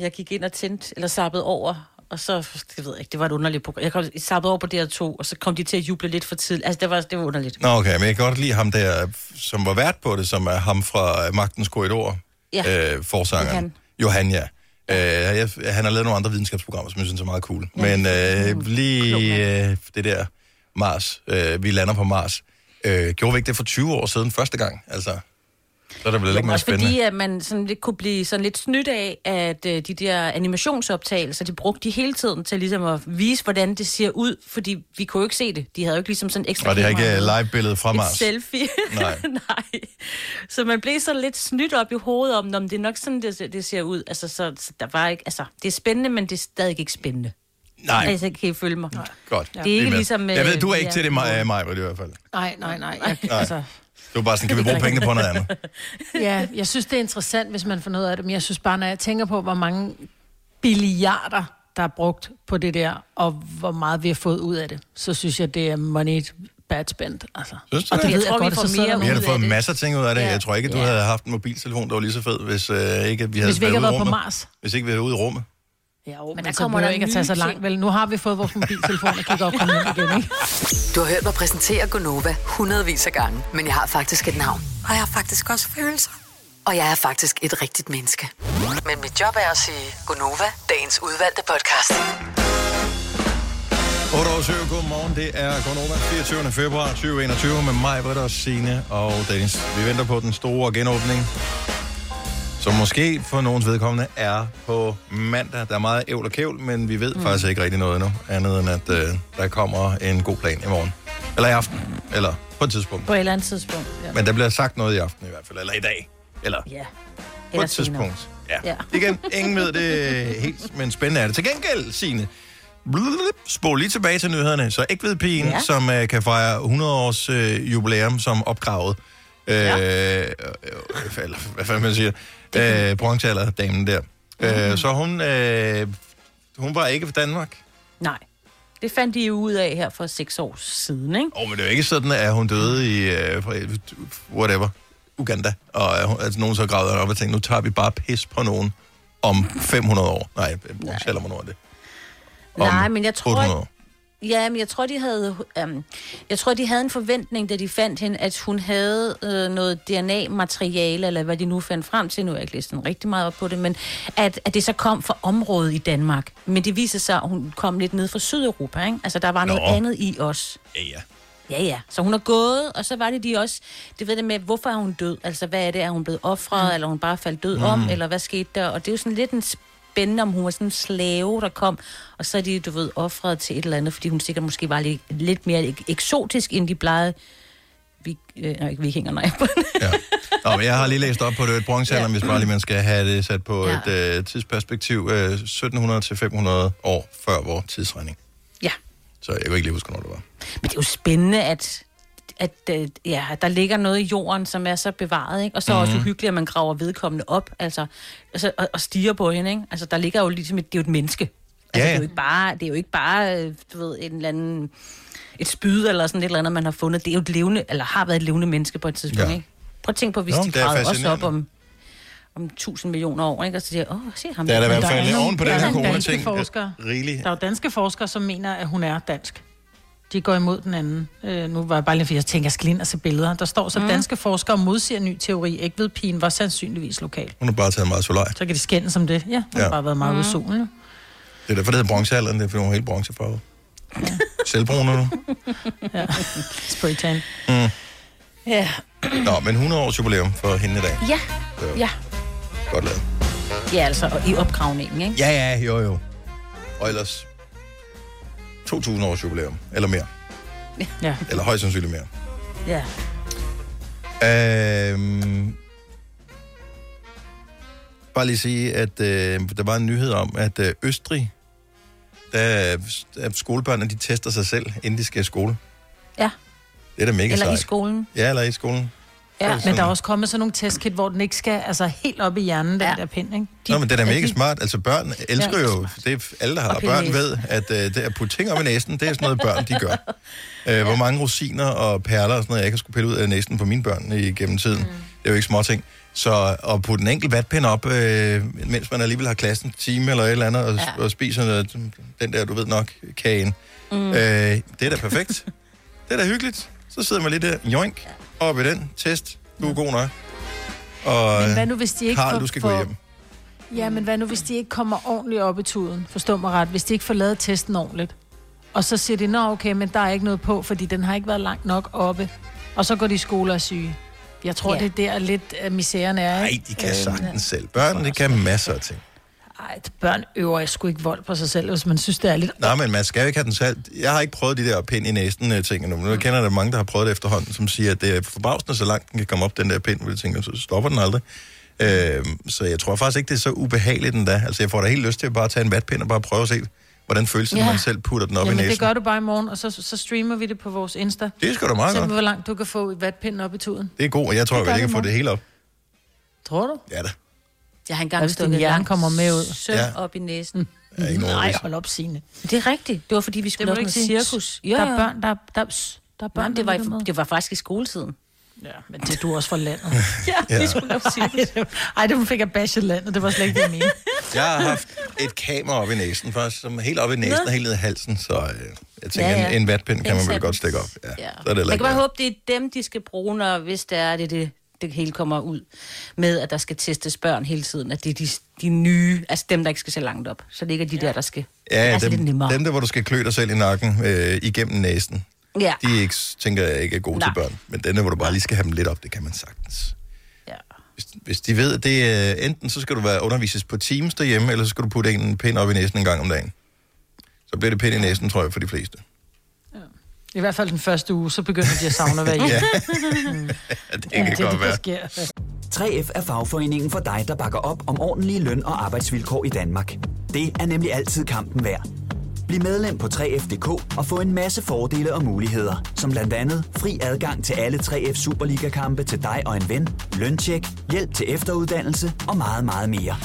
jeg gik ind og tændte, eller sappede over, og så, det ved jeg ikke, det var et underligt program. Jeg kom, sappede over på DR2, og så kom de til at juble lidt for tidligt. Altså, det var, det var underligt. Nå, okay, men jeg kan godt lide ham der, som var vært på det, som er ham fra Magtens Korridor, Ja. øh, forsangeren. Johan. Johan, ja. Øh, jeg, han har lavet nogle andre videnskabsprogrammer, som jeg synes er meget cool. Men øh, lige øh, det der Mars, øh, vi lander på Mars, øh, gjorde vi ikke det for 20 år siden første gang? Altså, så er der vel ikke mere også spændende. fordi, at man sådan lidt kunne blive sådan lidt snydt af, at øh, de der animationsoptagelser, de brugte de hele tiden til ligesom at vise, hvordan det ser ud, fordi vi kunne jo ikke se det. De havde jo ikke ligesom sådan ekstra Og det er ikke kamera øh, med. live-billede fra Et Mars. selfie. Nej. Nej. Så man blev så lidt snydt op i hovedet om, om det er nok sådan, det, det ser ud. Altså, så, så der var ikke, altså, det er spændende, men det er stadig ikke spændende. Nej. Altså, kan I følge mig? Nej. Godt. Det er ikke med. ligesom, Jeg ved, øh, du er vi ikke er- til det, mig, mig i hvert fald. Nej, nej, nej. Jeg, Nej. altså, Det var bare sådan, kan vi bruge pengene på noget andet? ja, jeg synes, det er interessant, hvis man får noget af det, men jeg synes bare, når jeg tænker på, hvor mange billiarder, der er brugt på det der, og hvor meget vi har fået ud af det, så synes jeg, det er money bad spent. Altså. Synes du og det? det ved Jeg tror, jeg vi godt, får så sidder mere der Vi har fået masser af ting ud af det. Ja. Jeg tror ikke, du Ja. havde haft en mobiltelefon, der var lige så fed, hvis, øh, ikke, vi havde Hvis vi ikke i været på. Mars. Hvis ikke vi havde været ude i rummet. Ja, jo, Men men, der så kommer der ikke at tage så langt. Vel, nu har vi fået vores mobiltelefon og kigger op ned igen, ikke? Du har hørt mig præsentere Gonova hundredvis af gange, men jeg har faktisk et navn. Og jeg har faktisk også følelser. Og jeg er faktisk et rigtigt menneske. Men mit job er at sige Gonova, dagens udvalgte podcast. 8 år 7, godmorgen. Det er Gonova 24. februar 2021 med mig, Britta og Signe og Dennis. Vi venter på den store genåbning, som måske for nogens vedkommende er på mandag. Der er meget ævl og kævl, men vi ved mm. faktisk ikke rigtig noget endnu, andet end at øh, der kommer en god plan i morgen. Eller i aften, eller på et tidspunkt. På et eller andet tidspunkt. Ja. Men der bliver sagt noget i aften i hvert fald, eller i dag. Eller ja. på Eller et senere. tidspunkt. Ja. Ja. Igen, ingen ved det helt, men spændende er det. Til gengæld, Signe, spol lige tilbage til nyhederne. Så ikke ved pigen, ja. Som uh, kan fejre 100 års uh, jubilæum som opgravet. Øh, ja. øh, eller hvad fanden man siger. Øh, bronzealderdamen der. Mm. Øh, så hun, øh, hun var ikke fra Danmark. Nej. Det fandt de jo ud af her for seks år siden, ikke? Åh, oh, men det er jo ikke sådan, at hun døde i, uh, whatever, Uganda. Og uh, altså, nogen så gravede op og tænkte, nu tager vi bare pis på nogen om 500 år. Nej, bronzealder, hvornår er det? Om Nej, men jeg tror, 800 år. Ja, men jeg tror, de havde, øhm, jeg tror, de havde en forventning, da de fandt hende, at hun havde øh, noget DNA-materiale, eller hvad de nu fandt frem til. Nu har jeg ikke læst rigtig meget op på det, men at, at det så kom fra området i Danmark. Men det viser sig, at hun kom lidt ned fra Sydeuropa, ikke? Altså, der var noget Nå. andet i os. Ja, ja. Ja, ja. Så hun er gået, og så var det de også... Det ved det med, hvorfor er hun død? Altså, hvad er det? Er hun blevet offret, mm. eller er hun bare faldt død mm. om? Eller hvad skete der? Og det er jo sådan lidt en spændende, om hun var sådan en slave, der kom, og så er de, du ved, offret til et eller andet, fordi hun sikkert måske var lidt, lidt mere ek- eksotisk, end de plejede. Vi, øh, nej, ikke vikinger, nej. Nå, men jeg har lige læst op på det, et bronzealderen, ja. hvis bare lige man skal have det sat på Ja. et øh, tidsperspektiv, øh, 1700 til 500 år før vores tidsregning. Ja. Så jeg kan ikke lige huske, hvornår det var. Men det er jo spændende, at, at øh, ja, der ligger noget i jorden, som er så bevaret, ikke? Og så mm-hmm. også Mhm. uhyggeligt, at man graver vedkommende op, altså, altså og, og stiger på hende, ikke? Altså, der ligger jo ligesom et, det er jo et menneske. Altså, Ja, ja. det er jo ikke bare, det er jo ikke bare, øh, du ved, en eller anden, et spyd eller sådan et eller andet, man har fundet. Det er jo et levende, eller har været et levende menneske på et tidspunkt, Ja. ikke? Prøv at tænke på, hvis Nå, de er gravede også op om, om 1000 millioner år, ikke? Og så siger åh, se ham. Der er der i hvert fald oven på der den er her corona-ting. Der er jo danske forskere, som mener, at hun er dansk. De går imod den anden. Øh, nu var jeg bare lige, fordi jeg tænker, jeg skal ind og se billeder. Der står så, mm. danske forskere modsiger ny teori. Ikke ved pigen var sandsynligvis lokal. Hun har bare taget meget solej. Så kan de skændes om det. Ja, hun Ja. har bare været meget mm. ude i solen. Jo. Det er derfor, det hedder bronzealderen, det er fordi hun er helt bronzefarvet. Selvbruner nu. Ja. Spraytan. Mm. Ja. Nå, men 100 års jubilæum for hende i dag. Ja, Så. ja. Godt lavet. Ja, altså, og i opgravningen, ikke? Ja, ja, jo, jo. Og ellers 2.000 års jubilæum, eller mere. Ja. Eller højst sandsynligt mere. Ja. Øhm, bare lige sige, at øh, der var en nyhed om, at øh, Østrig, der er, at skolebørnene, de tester sig selv, inden de skal i skole. Ja. Det er da mega Eller sejt. i skolen. Ja, eller i skolen. Ja, Altså men der er også kommet sådan nogle testkit, hvor den ikke skal altså, helt op i hjernen, den ja. der pind, ikke? Nå, men det er da Ja, mega de- smart. Altså børn elsker Ja. jo, det er, alle der har Og børn ved, at øh, det at putte ting op i næsen, det er sådan noget børn, de gør. Øh, hvor mange rosiner og perler og sådan noget, jeg kan skulle pille ud af næsen på mine børn igennem tiden. Mm. Det er jo ikke små ting. Så at putte en enkelt vatpind op, øh, mens man alligevel har klassen time eller et eller andet, og, ja. og spiser noget, den der, du ved nok, kagen. Mm. Øh, det er da perfekt. det er da hyggeligt. Så sidder man lige der, joink, op i den, test, du er god nok. Og Men hvad nu, hvis de ikke får- du skal får- gå hjem. Ja, men hvad nu, hvis de ikke kommer ordentligt op i tuden? Forstå mig ret. Hvis de ikke får lavet testen ordentligt. Og så siger de, nå okay, men der er ikke noget på, fordi den har ikke været langt nok oppe. Og så går de i skole og er syge. Jeg tror, Ja. ja. det er der lidt uh, misæren er, Nej, de kan Øhm, sagtens selv. Børn, de kan masser af ting. Ej, børn øver sgu ikke vold på sig selv, hvis man synes, det er lidt... Nej, men man skal jo ikke have den selv. Jeg har ikke prøvet de der pind i næsen øh, ting endnu, men nu kender jeg der mange, der har prøvet det efterhånden, som siger, at det er forbavsende, så langt den kan komme op, den der pind, jeg tænker, så stopper den aldrig. Øh, så jeg tror faktisk ikke, det er så ubehageligt endda. Altså, jeg får da helt lyst til at bare tage en vatpind og bare prøve at se, hvordan føles det, Ja. når man selv putter den op Jamen, i næsen. det gør du bare i morgen, og så, så streamer vi det på vores Insta. Det sgu da meget Se, godt. hvor langt du kan få et vatpind op i tuden. Det er god, og jeg tror, Det gør jeg kan få det hele op. Tror du? Ja da. Jeg har engang hvis din stukket hjerne kommer med ud? Søm Ja. ja. op i næsen. Ja, ikke nogen Nej, hold op, Signe. Det er rigtigt. Det var fordi, vi Det skulle lave noget cirkus. Der er børn, der, der, der er børn, Nej, det, var, i- det var faktisk i skoletiden. Ja, men det er du også fra landet. ja, Ja. vi skulle lave cirkus. Ej, det fik jeg bashet landet. Det var slet ikke det, jeg. Jeg har haft et kamera op i næsen, faktisk, som er helt op i næsen Nå. og helt ned i halsen, så øh, jeg tænker, Ja, ja, ja. ja. En, en vatpind kan man vel godt stikke op. Ja. Ja. Så er det Jeg kan bare håbe, det er dem, de skal bruge, når, hvis det er det, det, det hele kommer ud med, at der skal testes børn hele tiden. At det er de, de nye, altså dem, der ikke skal se langt op. Så det ikke er de der, der skal... det Ja, altså dem, nemmere. dem der, hvor du skal klø dig selv i nakken øh, igennem næsen, Ja. de er ikke, tænker jeg ikke er gode Nej. til børn. Men den der, hvor du bare lige skal have dem lidt op, det kan man sagtens. Ja. Hvis, hvis de ved, at det er enten så skal du være undervises på Teams derhjemme, eller så skal du putte en pind op i næsen en gang om dagen. Så bliver det pind i næsen, tror jeg, for de fleste. I hvert fald den første uge, så begynder de at savne at være hjemme. Ja. Mm. Ja, det Ja, kan det godt det, der være. sker. 3F er fagforeningen for dig, der bakker op om ordentlige løn- og arbejdsvilkår i Danmark. Det er nemlig altid kampen værd. Bliv medlem på 3F.dk og få en masse fordele og muligheder, som blandt andet fri adgang til alle 3F Superliga-kampe til dig og en ven, løntjek, hjælp til efteruddannelse og meget, meget mere.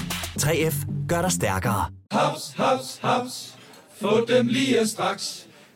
3F gør dig stærkere. Haps, haps, haps. Få dem lige straks.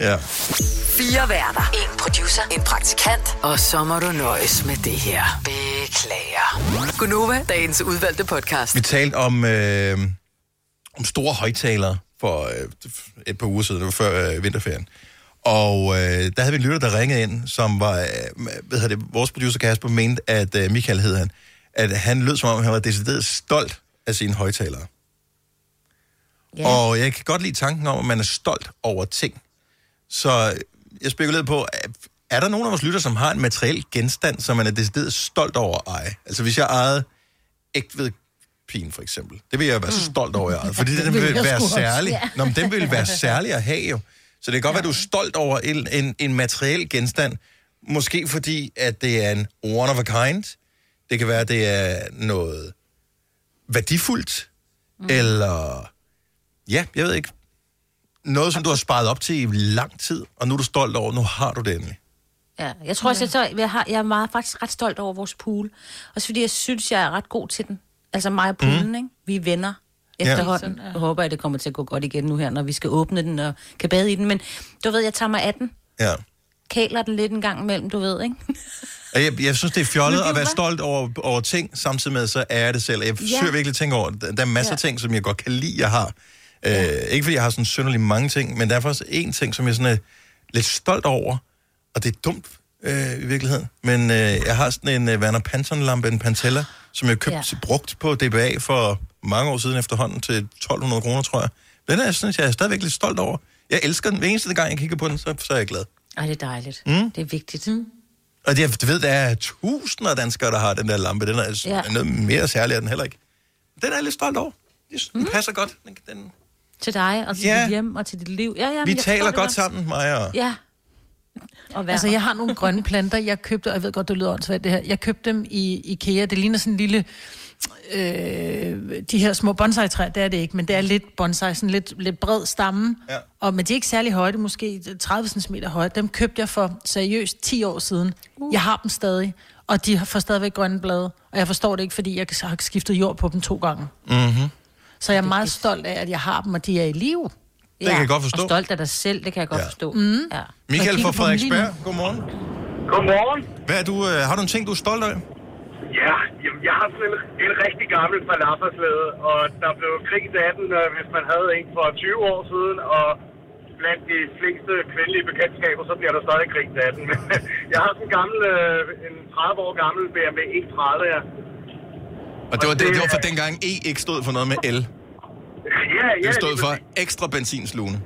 Ja. Fire værter. En producer. En praktikant. Og så må du nøjes med det her. Beklager. Gunova, dagens udvalgte podcast. Vi talte om, øh, om store højtalere for øh, et par uger siden, det var før øh, vinterferien. Og øh, der havde vi en lytter, der ringede ind, som var, øh, hvad det, vores producer Kasper mente, at øh, Michael hed han, at han lød som om, han var decideret stolt af sine højtalere. Ja. Og jeg kan godt lide tanken om, at man er stolt over ting. Så jeg spekulerede på, er der nogen af vores lytter, som har en materiel genstand, som man er decideret stolt over at eje? Altså hvis jeg ejede ægtved for eksempel. Det vil jeg være så stolt over, jeg ejede. Fordi Det den vil være særlig. Ja. Nå, men den vil være særlig at have jo. Så det kan godt være, at du er stolt over en, en, en materiel genstand. Måske fordi, at det er en one of a kind. Det kan være, at det er noget værdifuldt. Mm. Eller, ja, jeg ved ikke. Noget, som du har sparet op til i lang tid, og nu er du stolt over, nu har du det endelig. Ja, jeg tror også, jeg, jeg, har, jeg er meget, faktisk ret stolt over vores pool. Også fordi jeg synes, jeg er ret god til den. Altså mig og poolen, mm. ikke? Vi er venner efterhånden. Ja. Jeg håber, at det kommer til at gå godt igen nu her, når vi skal åbne den og kan bade i den. Men du ved, jeg tager mig af den. Ja. Kæler den lidt en gang imellem, du ved, ikke? Jeg, jeg synes, det er fjollet det at være stolt over, over ting, samtidig med, så er jeg det selv. Jeg Ja. forsøger virkelig at tænke over, der er masser af ting, som jeg godt kan lide, jeg har. Øh, ikke fordi jeg har sådan synderligt mange ting, men der er faktisk en ting, som jeg sådan er lidt stolt over, og det er dumt øh, i virkeligheden. Men øh, jeg har sådan en øh, Werner Panton-lampe, en Pantella, som jeg købte ja. brugt på DBA for mange år siden efterhånden til 1200 kroner, tror jeg. Den er, synes jeg, er stadigvæk lidt stolt over. Jeg elsker den. Hver eneste gang, jeg kigger på den, så, så er jeg glad. Ej, det er dejligt. Mm. Det er vigtigt. Mm. Og jeg du ved, der er tusinder af danskere, der har den der lampe. Den er Ja. ja. noget mere særlig, er den heller ikke. Den er jeg lidt stolt over. Jeg Den passer godt. Den, den... Til dig, og til Ja. dit hjem, og til dit liv. Ja, ja, Vi taler godt sammen, mig og... Ja. Og Altså, jeg har nogle grønne planter, jeg købte, og jeg ved godt, det lyder åndssvagt det her, jeg købte dem i IKEA, det ligner sådan en lille, øh, de her små bonsai-træer, det er det ikke, men det er lidt bonsai, sådan lidt, lidt bred stamme, ja. og, men de er ikke særlig høje, det er måske 30 cm høje, dem købte jeg for seriøst 10 år siden. Uh. Jeg har dem stadig, og de har får stadigvæk grønne blade, og jeg forstår det ikke, fordi jeg har skiftet jord på dem to gange. Mm-hmm. Så jeg er meget stolt af, at jeg har dem, og de er i live. Det kan jeg godt forstå. Og stolt af dig selv, det kan jeg godt Ja. forstå. Mm. Ja. Michael fra. Frederiksberg, godmorgen. Godmorgen. Hvad er du, øh, har du en ting, du er stolt af? Ja, jamen, jeg har sådan en, en rigtig gammel falafelslæde, og der blev krig i den, øh, hvis man havde en for 20 år siden, og blandt de fleste kvindelige bekendtskaber, så bliver der stadig krig i den. Men jeg har sådan en gammel, øh, en 30 år gammel BMW E30, ja. Og det var, det, det var for dengang E ikke stod for noget med L. Ja, ja. Det stod for ekstra benzinslugende.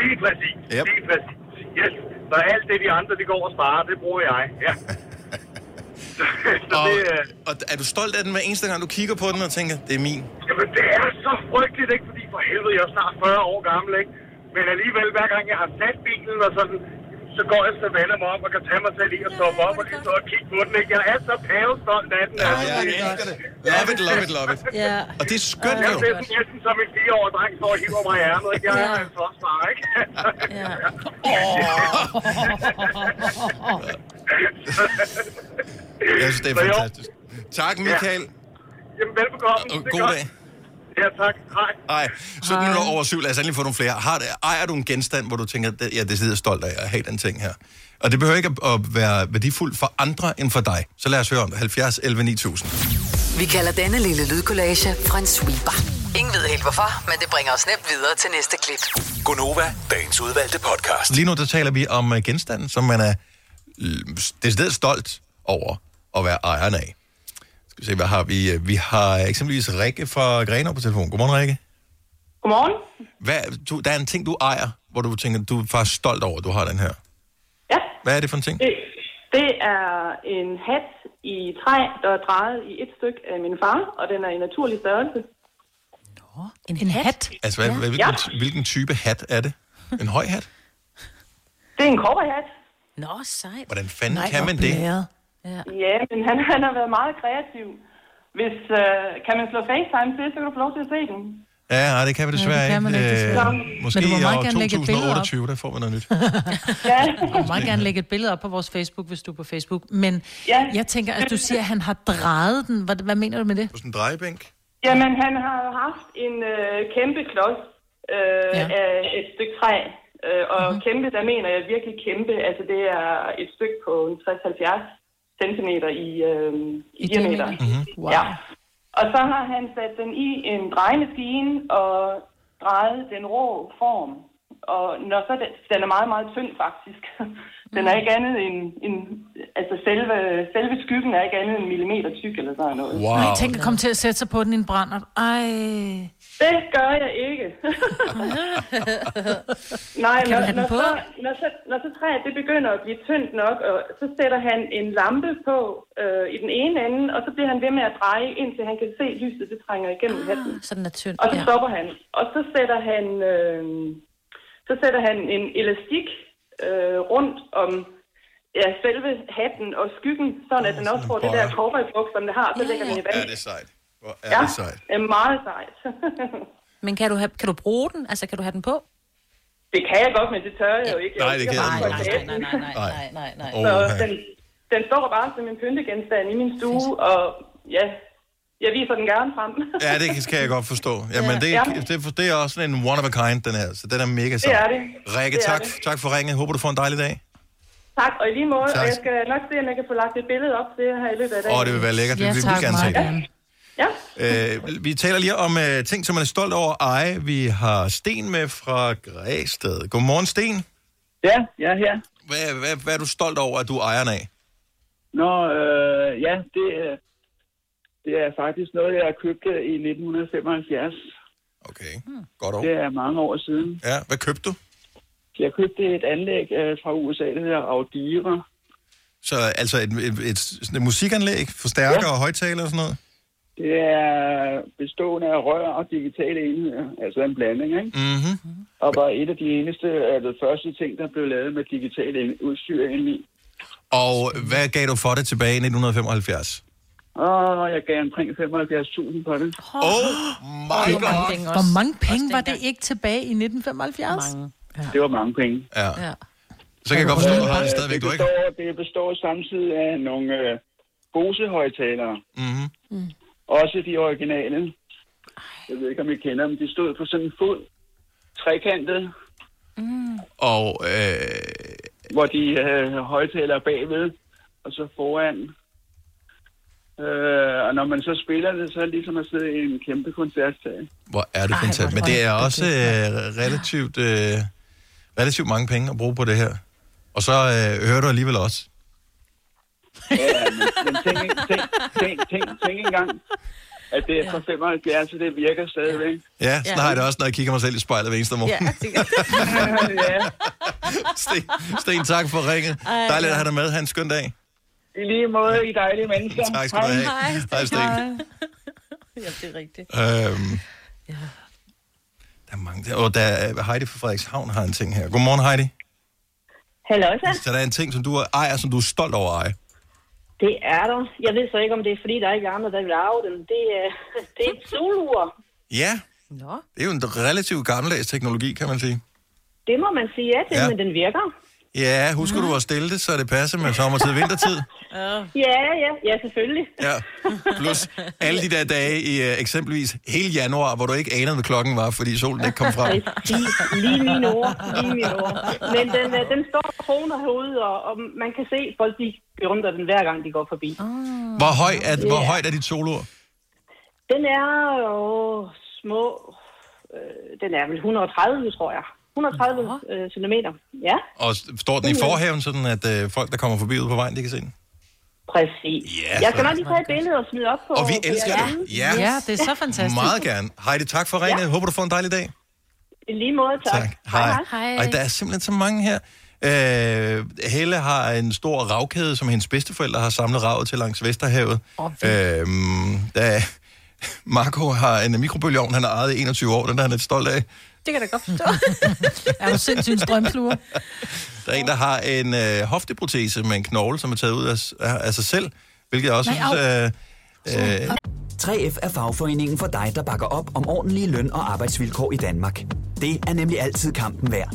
Lige præcis. Yep. Lige præcis. Yes. Så alt det, de andre, de går og sparer, det bruger jeg. Ja. så Og, det, øh, og er du stolt af den hver eneste gang, du kigger på den og tænker, det er min? Jamen, det er så frygteligt, ikke? Fordi for helvede, jeg er snart 40 år gammel, ikke? Men alligevel, hver gang jeg har sat bilen og sådan, så går jeg så vender mig om og kan tage mig selv i og stoppe op og lige så og kigge på den, ikke? Jeg er så pavestolt af den. Ja, altså. ja, jeg elsker det. Love it, love it, love it. Ja. Og det er skønt Jeg jo. er næsten som en fireårig dreng, står og hiver mig i ærmet, ikke? Jeg er Ja. altså også far, ikke? Ja. Jeg synes, det er fantastisk. Tak, Michael. Jamen, velbekomme. Og Det god godt. dag. Ja, tak. Hej. Ej, 17 minutter over syv. Lad os endelig få nogle flere. Har, det- ejer du en genstand, hvor du tænker, at jeg er decideret stolt af at have den ting her? Og det behøver ikke at- at være værdifuldt for andre end for dig. Så lad os høre om det. 70 11 9000. Vi kalder denne lille lydkollage en sweeper. Ingen ved helt hvorfor, men det bringer os nemt videre til næste klip. Gunova, dagens udvalgte podcast. Lige nu der taler vi om uh, genstanden, som man er øh, decideret stolt over at være ejeren af. Skal vi se, hvad har vi? Vi har eksempelvis Rikke fra Grenaa på telefon. Godmorgen, Rikke. Godmorgen. Hvad, du, der er en ting, du ejer, hvor du tænker, du er faktisk stolt over, at du har den her. Ja. Hvad er det for en ting? Det, det er en hat i træ, der er drejet i et stykke af min far, og den er i naturlig størrelse. En, en hat? Altså, hvad, hvad, hvilken, hvilken type hat er det? En høj hat? Det er en cowboyhat. Nå, sejt. Hvordan fanden kan man det? Ja. ja, men han, han har været meget kreativ. Hvis, øh, kan man slå FaceTime til, så kan du få lov til at se den. Ja, nej, det kan vi desværre Ja, det kan man ikke, ikke. desværre. Øh, måske i år gerne lægge et billede op. 2028, der får vi noget nyt. Du må meget gerne lægge et billede op på vores Facebook, hvis du er på Facebook. Men Ja. jeg tænker, at du siger, at han har drejet den. Hvad, hvad mener du med det? På sådan en drejebænk? Jamen, han har haft en øh, kæmpe klods øh, ja. af et stykke træ. Øh, og mm-hmm. kæmpe, der mener jeg virkelig kæmpe. Altså, det er et stykke på en 60-70 cm i, øh, i, I diameter. diameter? Mhm. Wow. Ja. Og så har han sat den i en drejemaskine og drejet den rå form. Og når så den, den er meget, meget tynd faktisk. Den er ikke andet end, end altså selve, selve skyggen er ikke andet end en millimeter tyk eller sådan noget. Wow. Nej, tænk at komme til at sætte sig på den i en brænder. Ej. Det gør jeg ikke. Nej, når, når, så, når, så, når så træet det begynder at blive tyndt nok, og så sætter han en lampe på øh, i den ene ende, og så bliver han ved med at dreje, indtil han kan se lyset, det trænger igennem hatten. Så den er tynd. Og så ja. stopper han. Og så sætter han, øh, så sætter han en elastik øh, rundt om ja, selve hatten og skyggen, sådan at den også får det der cowboybuks, som det har, så lægger den i Ja, vand. det er sejt. Hvor er Ja, det sejt. det er meget sejt. Men kan du, have, kan du bruge den? Altså, kan du have den på? det kan jeg godt, men det tør jeg jo ikke. Nej, det kan jeg ikke. nej, nej, nej, nej, nej, nej, nej. Så den, den står bare som en pyntegenstand i min stue, og ja, jeg viser den gerne frem. Ja, det kan jeg godt forstå. Jamen, det, Ja. det, det er også sådan en one of a kind, den her. Så den er mega sej. Det er det. Rikke, Det er tak, det. tak for ringet. Håber, du får en dejlig dag. tak, og i lige måde, Tak. og jeg skal nok se, om jeg kan få lagt et billede op til her i løbet af dagen. Åh, det vil være lækkert. Det vil vi gerne se. Ja. Øh, vi taler lige om uh, ting, som man er stolt over at eje. Vi har Sten med fra Græsted. Godmorgen, Sten. Ja, jeg er her. Hvad, hvad, hvad er du stolt over, at du er ejeren af? Nå, øh, ja, det, er- det er faktisk noget, jeg købte i 1975. Okay, godt år. Det er mange år siden. Ja, hvad købte du? Jeg købte et anlæg øh, fra USA, der hedder Audira. Så altså et, et, et, et musikanlæg, forstærker Ja. og højtaler og sådan noget? Det er bestående af rør og digitale enheder, altså en blanding, ikke? Mm-hmm. Og var et af de eneste, de første ting, der blev lavet med digitalt ind- udstyr indeni. Og hvad gav du for det tilbage i 1975? Og jeg gav omkring 75.000 på det. Oh my God. Hvor mange penge var det ikke tilbage i 1975? Mange. Det var mange penge. Ja. ja. Så kan jeg godt forstå, at du har det stadigvæk, det du ikke? det består samtidig af nogle øh, Bose-højtalere. Mm-hmm. Mm. Også de originale. Jeg ved ikke, om I kender dem. De stod på sådan en fod. Trekantet. Mm. Og øh, Hvor de havde højtalere bagved. Og så foran. Øh, og når man så spiller det, så er det ligesom at sidde i en kæmpe koncertsal. hvor er det Ej, fantastisk. Men det er også øh, relativt, øh, relativt mange penge at bruge på det her. Og så øh, hører du alligevel også. Ja, men, men tænk, tænk, tænk, tænk, tænk engang, at det er fra 75, så det virker stadigvæk. Ja, sådan har jeg det også, når jeg kigger mig selv i spejlet hver eneste morgen. ja. Sten, Sten, tak for ringet. Ej, Dejligt ja. at have dig med. Ha' en skøn dag. I lige måde, I dejlige mennesker. Tak skal du have. Hej, Hej, Sten. ja, det er rigtigt. Øhm, der er mange. Og der er Heidi fra Frederikshavn har en ting her. Godmorgen, Heidi. Hallo, Så der er en ting, som du ejer, som du er stolt over at eje. Det er der. Jeg ved så ikke, om det er fordi, der er ikke andre, der vil arve den. Det er, det er et solur. Ja. Nå. Det er jo en relativt gammeldags teknologi, kan man sige. Det må man sige ja til, Ja. ja. men den virker. Ja, husker du at stille det, så det passer med sommertid og vintertid? Ja, ja, ja, selvfølgelig. Ja. Plus alle de der dage i uh, eksempelvis hele januar, hvor du ikke anede, hvad klokken var, fordi solen ikke kom frem. Præcis. Lige mine ord. Lige mine ord. Men den, øh, den står og kroner herude, og, og man kan se, folk de berømter den hver gang, de går forbi. Hvor, høj er, hvor højt er dit soloer? Den er jo små... Øh, den er vel 130, tror jeg. 130 øh, centimeter. Ja, Og står den i forhaven, sådan at øh, folk, der kommer forbi ude på vejen, de kan se den? præcis. Ja, jeg skal nok lige tage et billede og smide op på... Og vi elsker det. Ja. Ja, det er så fantastisk. Meget gerne. Heidi, tak for ringet. Jeg håber, du får en dejlig dag. I lige måde, tak. Tak. Hej. Ej, der er simpelthen så mange her. Øh, Helle har en stor ravkæde, som hendes bedsteforældre har samlet ravet til langs Vesterhavet. Åh, øh, der, Marco har en mikrobølgeovn, han har ejet i 21 år, den er han lidt stolt af. Det kan jeg da godt forstå. er du sindssygt en strømfluer? Der er en, der har en øh, hofteprotese med en knogle, som er taget ud af, af, sig selv, hvilket jeg også Nej, synes... Øh, øh, 3F er fagforeningen for dig, der bakker op om ordentlige løn- og arbejdsvilkår i Danmark. Det er nemlig altid kampen værd.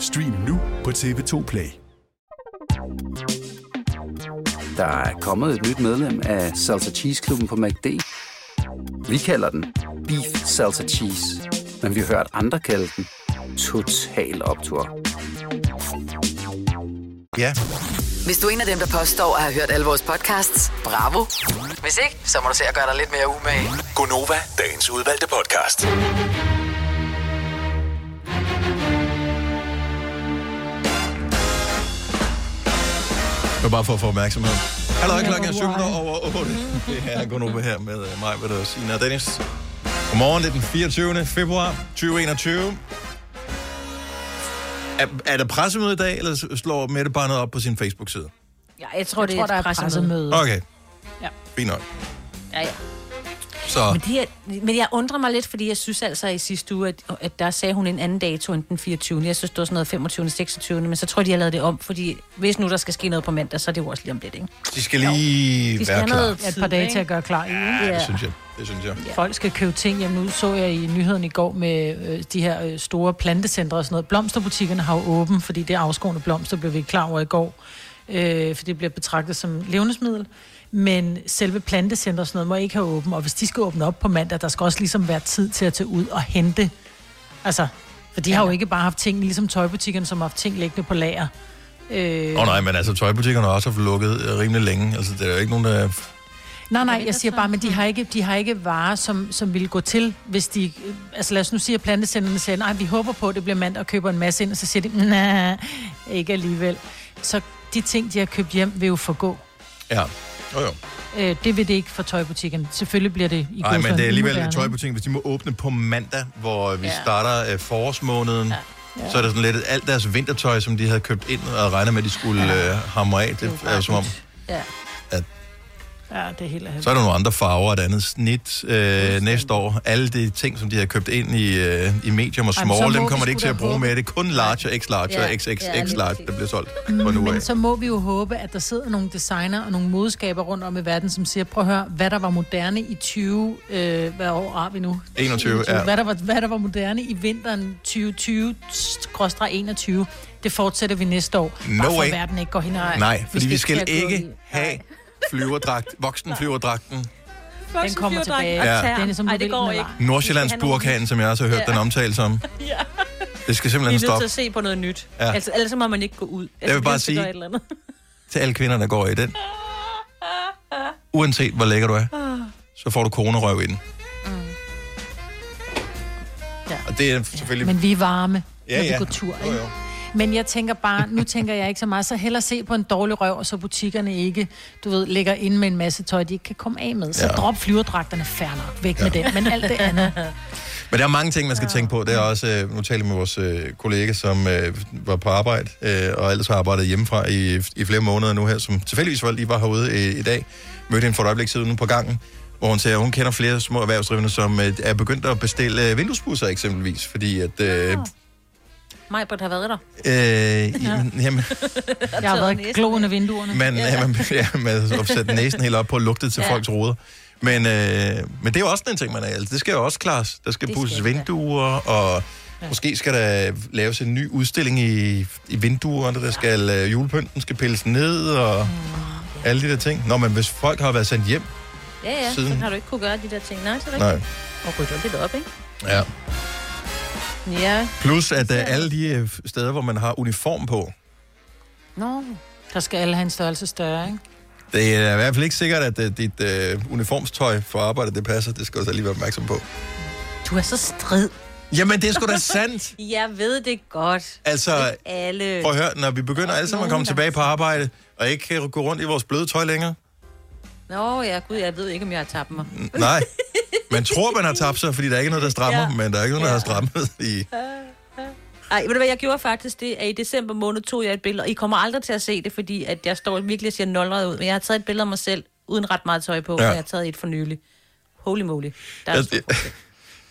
Stream nu på TV2 Play. Der er kommet et nyt medlem af Salsa Cheese Klubben på MACD. Vi kalder den Beef Salsa Cheese, men vi har hørt andre kalde den Total Optor. Ja. Hvis du er en af dem, der påstår at have hørt alle vores podcasts, bravo. Hvis ikke, så må du se at gøre dig lidt mere umage. Gonova, dagens udvalgte podcast. Var bare for at få opmærksomhed. Hallo, klokken er 7 over 8. Det her er Gunova her med øh, mig, med Sina og Dennis. Godmorgen, det er den 24. februar 2021. Er, er der pressemøde i dag, eller slår Mette bare noget op på sin Facebook-side? Ja, jeg tror, Jeg det tror, er der er et pressemøde. pressemøde. Okay, Ja. fint nok. Ja, ja. Så Men, de er, men jeg undrer mig lidt, fordi jeg synes altså i sidste uge, at, at der sagde hun en anden dato end den 24. Jeg synes, det var sådan noget 25. 26. Men så tror jeg, de har lavet det om, fordi hvis nu der skal ske noget på mandag, så er det jo også lige om lidt, ikke? de skal lige De skal være klar. noget Ja, et par dage til at gøre klar i. ikke? Ja, det synes jeg. Det synes jeg. Folk skal købe ting. Jamen, nu så jeg i nyheden i går med øh, de her øh, store plantecentre og sådan noget. Blomsterbutikkerne har jo åben, fordi det afskårende blomster, blev vi klar over i går. Øh, for det bliver betragtet som levnedsmiddel. Men selve plantecenter og sådan noget må ikke have åben. Og hvis de skal åbne op på mandag, der skal også ligesom være tid til at tage ud og hente. Altså, for de har jo ikke bare haft ting, ligesom tøjbutikkerne, som har haft ting liggende på lager. Øh, Åh oh, nej, men altså tøjbutikkerne har også haft lukket øh, rimelig længe. Altså, det er jo ikke nogen, der... Nej, nej, jeg siger bare, men de har ikke, de har ikke varer, som, som ville gå til, hvis de... Altså lad os nu sige, at plantecenterne siger, nej, vi håber på, at det bliver mandag og køber en masse ind, og så siger de, nej, ikke alligevel. Så de ting, de har købt hjem, vil jo forgå. Ja, jo jo. Øh, det vil det ikke for tøjbutikken. Selvfølgelig bliver det i Nej, men det er alligevel umoderne, en tøjbutik, hvis de må åbne på mandag, hvor vi Ja. starter øh, forårsmåneden, Ja. så er det sådan lidt, alt deres vintertøj, som de havde købt ind og regnet med, at de skulle øh, hamre af, det er jo som om, Ja. Ja, det er helt så er der nogle andre farver, et andet snit øh, næste år. Alle de ting, som de har købt ind i, øh, i medium og small, må dem vi kommer de ikke til at bruge håbe. med. Det er kun large og x-large Ja. og xxx Ja, der bliver solgt fra nu Men af. så må vi jo håbe, at der sidder nogle designer og nogle modeskaber rundt om i verden, som siger, prøv at høre, hvad der var moderne i 20... Øh, hvad år er vi nu? 21, ja. Hvad der, var, hvad der var moderne i vinteren 2020-21, det fortsætter vi næste år. No bare for way. verden ikke går hen. Nej, fordi vi skal at gå ikke have flyverdragt, voksenflyverdragten. Den kommer tilbage. Ja. Den er som Ej, det vil, går ikke. Nordsjællands burkagen, som jeg også har hørt Ja. den omtale som. Ja. Det skal Vi er simpelthen nødt til stoppe. at se på noget nyt. Ja. Altså, ellers så må man ikke gå ud. Altså, vil bare vi skal sige-. Til alle kvinder, der går i den. Uanset hvor lækker du er, så får du konerøv i den. Ja. Og det er selvfølgelig... Men vi er varme, Ja, når vi ja. går tur. Jo, Ikke? Men jeg tænker bare, nu tænker jeg ikke så meget, så hellere se på en dårlig røv, og så butikkerne ikke, du ved, ligger inde med en masse tøj, de ikke kan komme af med. Så Ja. ja. drop flyverdragterne, fair nok, væk ja. med den. Men alt det andet, Men der er mange ting, man skal tænke på. Det er også, øh, nu taler med vores øh, kollega, som øh, var på arbejde, og ellers har arbejdet hjemmefra i, i flere måneder nu her, som tilfældigvis var lige var herude i, dag. Mødte hende for et øjeblik siden på gangen, hvor hun siger, at hun kender flere små erhvervsdrivende, som er begyndt at bestille vinduesbusser eksempelvis, fordi at... Øh, Majbert har været der. øh, jamen, jamen, jeg har været gloen af vinduerne. man, ja. man, ja, man har sat næsen helt op på og lugtet til Ja. ja. folks ruder. Men, øh, men det er jo også en ting, man er. Altså, det skal jo også klares. Der skal Det pusses skal det, ja. vinduer, og ja. måske skal der laves en ny udstilling i, i vinduerne. Der skal øh, julepynten skal pilles ned, og Mm. alle de der ting. Nå, men hvis folk har været sendt hjem, Ja, ja, Siden- så har du ikke kunne gøre de der ting. Nej, så er det Nej. rigtigt. Og rydde lidt op, ikke? ja. Ja. plus at øh, alle de øh, steder, hvor man har uniform på, Nå. Der skal alle have en størrelse større, ikke? Det er i hvert fald ikke sikkert, at uh, dit uh, uniformstøj for arbejde, det passer. Det skal du så lige være opmærksom på. Du er så strid. Jamen, det er sgu da sandt. Jeg ved det godt. Altså, Ikke alle. prøv at høre, når vi begynder alle sammen at komme tilbage på arbejde, og ikke kan gå rundt i vores bløde tøj længere. Nå, ja, gud, jeg ved ikke, om jeg har tabt mig. Nej. Man tror, man har tabt sig, fordi der er ikke noget, der strammer, Ja. men der er ikke noget, der har strammet i... Ej, ved du hvad, jeg gjorde faktisk det, at i december måned tog jeg et billede, og I kommer aldrig til at se det, fordi at jeg står virkelig og ser nolleret ud, men jeg har taget et billede af mig selv, uden ret meget tøj på, Ja. og jeg har taget et for nylig. Holy moly. Der er Jeg, stor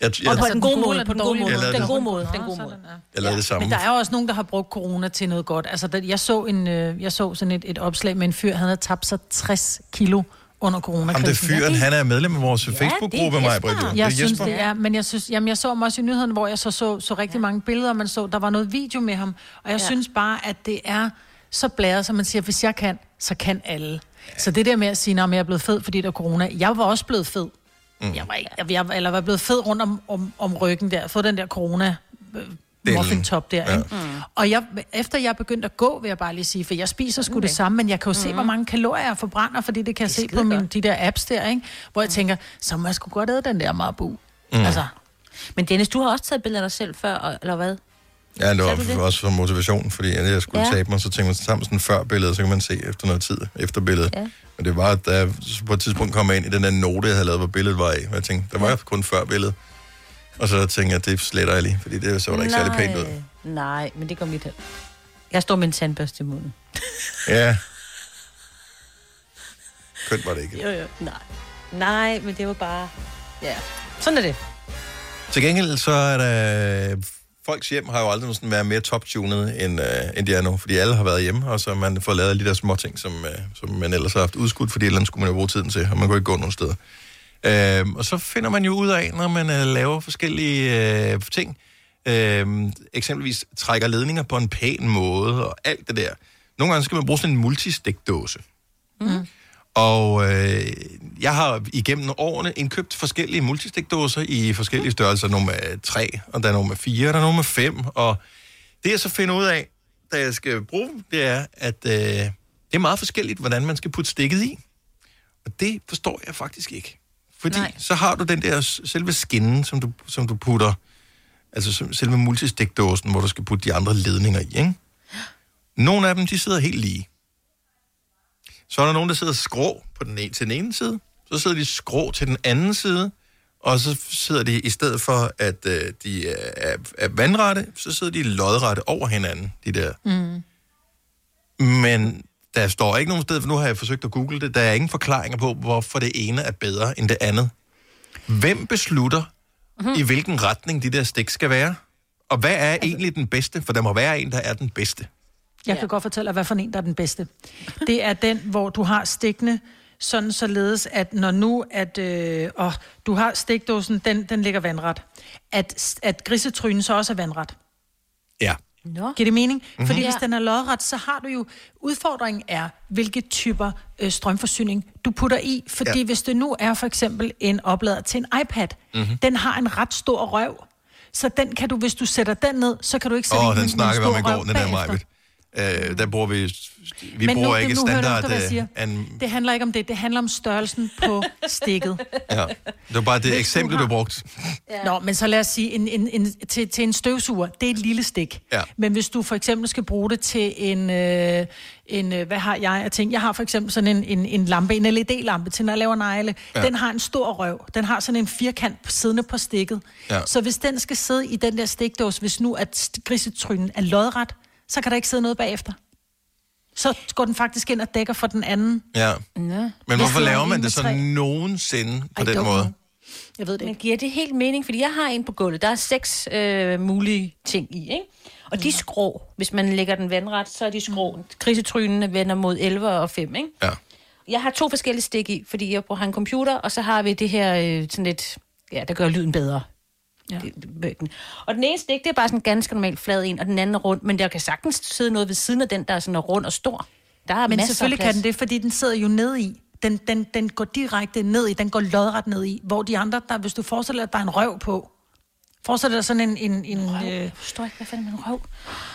jeg, jeg, Og på jeg, den gode måde, på den gode måde. Den Jeg gode måde, den gode måde. jeg lavede det samme. Men der er jo også nogen, der har brugt corona til noget godt. Altså, der, jeg så, en, øh, jeg så sådan et, et opslag med en fyr, han havde tabt sig 60 kilo under coronakrisen. Ham der fyren, han er medlem af vores Facebook-gruppe, mig, Britt. Jeg Det er synes, det er, men jeg, synes, jamen, jeg så ham også i nyheden, hvor jeg så, så, så rigtig mange billeder, man så, der var noget video med ham, og jeg Ja. ja. synes bare, at det er så blæret, som man siger, hvis jeg kan, så kan alle. Så det der med at sige, at jeg er blevet fed, fordi der er corona, jeg var også blevet fed. Mm. Jeg var ikke, jeg, jeg, eller var blevet fed rundt om, om, om ryggen der, få den der corona muffin top der, Ja. ja. ikke? Mm. Og jeg, efter jeg begyndte at gå, vil jeg bare lige sige, for jeg spiser sgu det det. samme, men jeg kan jo se, Mhm. hvor mange kalorier jeg forbrænder, fordi det kan jeg se på mine, de der apps der, ikke? Hvor jeg tænker, så må jeg sgu godt æde den der marbu. Mm. Altså, Men Dennis, du har også taget billeder af dig selv før, eller hvad? Ja, det var det? også for motivation, fordi at jeg skulle Ja. ja. tabe mig, så tænkte man sammen sådan før billedet, så kan man se efter noget tid efter billedet. Ja. Men det var, da jeg på et tidspunkt kom jeg ind i den der note, jeg havde lavet, hvor billedet var i. Og jeg tænkte, der var kun før billedet. Og så tænkte jeg, det sletter jeg lige, fordi det så der ikke særlig pænt ud. Nej, men det går mit hen. Jeg står med en tandbørste i munden. Ja. Kønt var det ikke. Jo, jo. Nej. Nej, men det var bare... Ja. Sådan er det. Til gengæld så er der... Folks hjem har jo aldrig sådan været mere top-tunet, end, øh, end de er nu, fordi alle har været hjemme, og så man får lavet de der små ting, som, øh, som man ellers har haft udskudt, fordi ellers skulle man jo bruge tiden til, og man kunne ikke gå nogen steder. Øh, og så finder man jo ud af, når man øh, laver forskellige øh, ting, øh, eksempelvis trækker ledninger på en pæn måde, og alt det der. Nogle gange skal man bruge sådan en multistikdåse. mm. Og øh, jeg har igennem årene indkøbt forskellige multistikdåser i forskellige størrelser. Nogle med tre, og der er nogle med fire, og der er nogle med fem. Og det jeg så finder ud af, da jeg skal bruge dem, det er, at øh, det er meget forskelligt, hvordan man skal putte stikket i. Og det forstår jeg faktisk ikke. Fordi Nej. så har du den der selve skinnen, som du, som du putter, altså selve multistikdåsen, hvor du skal putte de andre ledninger i, ikke? Nogle af dem, de sidder helt lige. Så er der nogen, der sidder skrå på den ene, til den ene side, så sidder de skrå til den anden side, og så sidder de, i stedet for at øh, de er, er, er vandrette, så sidder de lodrette over hinanden, de der. Mm. Men der står ikke nogen sted, for nu har jeg forsøgt at google det, der er ingen forklaringer på, hvorfor det ene er bedre end det andet. Hvem beslutter, mm-hmm. i hvilken retning de der stik skal være? Og hvad er egentlig den bedste? For der må være en, der er den bedste. Jeg kan godt fortælle dig, hvad for en, der er den bedste. Det er den, hvor du har stikkene, sådan således, at når nu, at øh, åh, du har stikdåsen, den, den ligger vandret, at, at grisetrynen så også er vandret. Ja. Nå. Giver det mening? Mhm. Mm-hmm. Fordi hvis den er lodret, så har du jo... Udfordringen er, hvilke typer øh, strømforsyning du putter i. Fordi Ja. hvis det nu er for eksempel en oplader til en iPad, Mhm. mm-hmm. den har en ret stor røv. Så den kan du, hvis du sætter den ned, så kan du ikke sætte Åh, en, den en snakker vi om i går, den der. Majbet. Øh, der bruger vi... Vi Men bruger nu, ikke nu du standard... efter, siger. øh, an, Det handler ikke om det, det handler om størrelsen på stikket. ja. Det var bare det Hvis eksempel, du du har- brugte. Ja. Nå, men så lad os sige, en, en, en, til, til en støvsuger, det er et lille stik. Ja. Men hvis du for eksempel skal bruge det til en, øh, en øh, hvad har jeg af ting? Jeg har for eksempel sådan en, en, en lampe, en LED-lampe til, når jeg laver negle. Ja. Den har en stor røv. Den har sådan en firkant på- siddende på stikket. Ja. Så hvis den skal sidde i den der stikdåse, hvis nu at grisetrynen er lodret, så kan der ikke sidde noget bagefter. Så går den faktisk ind og dækker for den anden. Ja. Ja. Men hvorfor laver man det så tre. nogensinde på I den måde? know. Jeg ved det Men giver det helt mening? Fordi jeg har en på gulvet. Der er seks øh, mulige ting i, ikke? Og de er skrå. Hvis man lægger den vandret, så er de skrå. Krisetrynene vender mod 11 og 5, ikke? Ja. Jeg har to forskellige stik i, fordi jeg har en computer, og så har vi det her øh, sådan lidt... Ja, der gør lyden bedre. Ja. Det- Og den ene stik, det er bare sådan en ganske normal flad en, og den anden er rund. Men der kan sagtens sidde noget ved siden af den, der er sådan rund og stor. Der er Men selvfølgelig kan den det, fordi den sidder jo ned i. Den, den, den går direkte ned i, den går lodret ned i. Hvor de andre, der, hvis du forestiller dig, at der er en røv på, Forestil dig sådan en... en, en øh, forstår ikke, hvad fanden med en røv?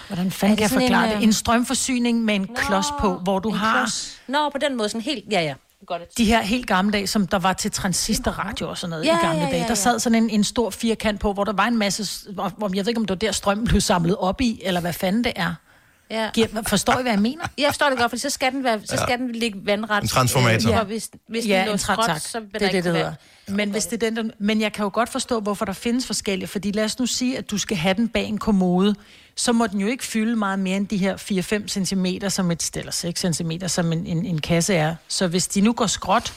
Hvordan fanden kan jeg forklare en, det? øh, En strømforsyning med en klods på, hvor du en har klods. Nå, på den måde, sådan helt... Ja, ja. Godt. de her helt gamle dage, som der var til transistorradio og sådan noget Ja, i gamle ja, ja, dage. Der sad sådan en, en stor firkant på, hvor der var en masse... Hvor, jeg ved ikke, om det var der strøm blev samlet op i, eller hvad fanden det er. Ja. Forstår I, hvad jeg mener? Jeg forstår det godt, for så skal den, være, så skal den ligge vandret. En transformator. Ja, hvis, hvis ja, den lå en skråt, trætak. så vil det der er det, ikke det. Men, hvis det er den, der, men jeg kan jo godt forstå, hvorfor der findes forskellige. Fordi lad os nu sige, at du skal have den bag en kommode, så må den jo ikke fylde meget mere end de her 4-5 cm, som et, eller 6 cm, som en, en, en kasse er. Så hvis de nu går skråt,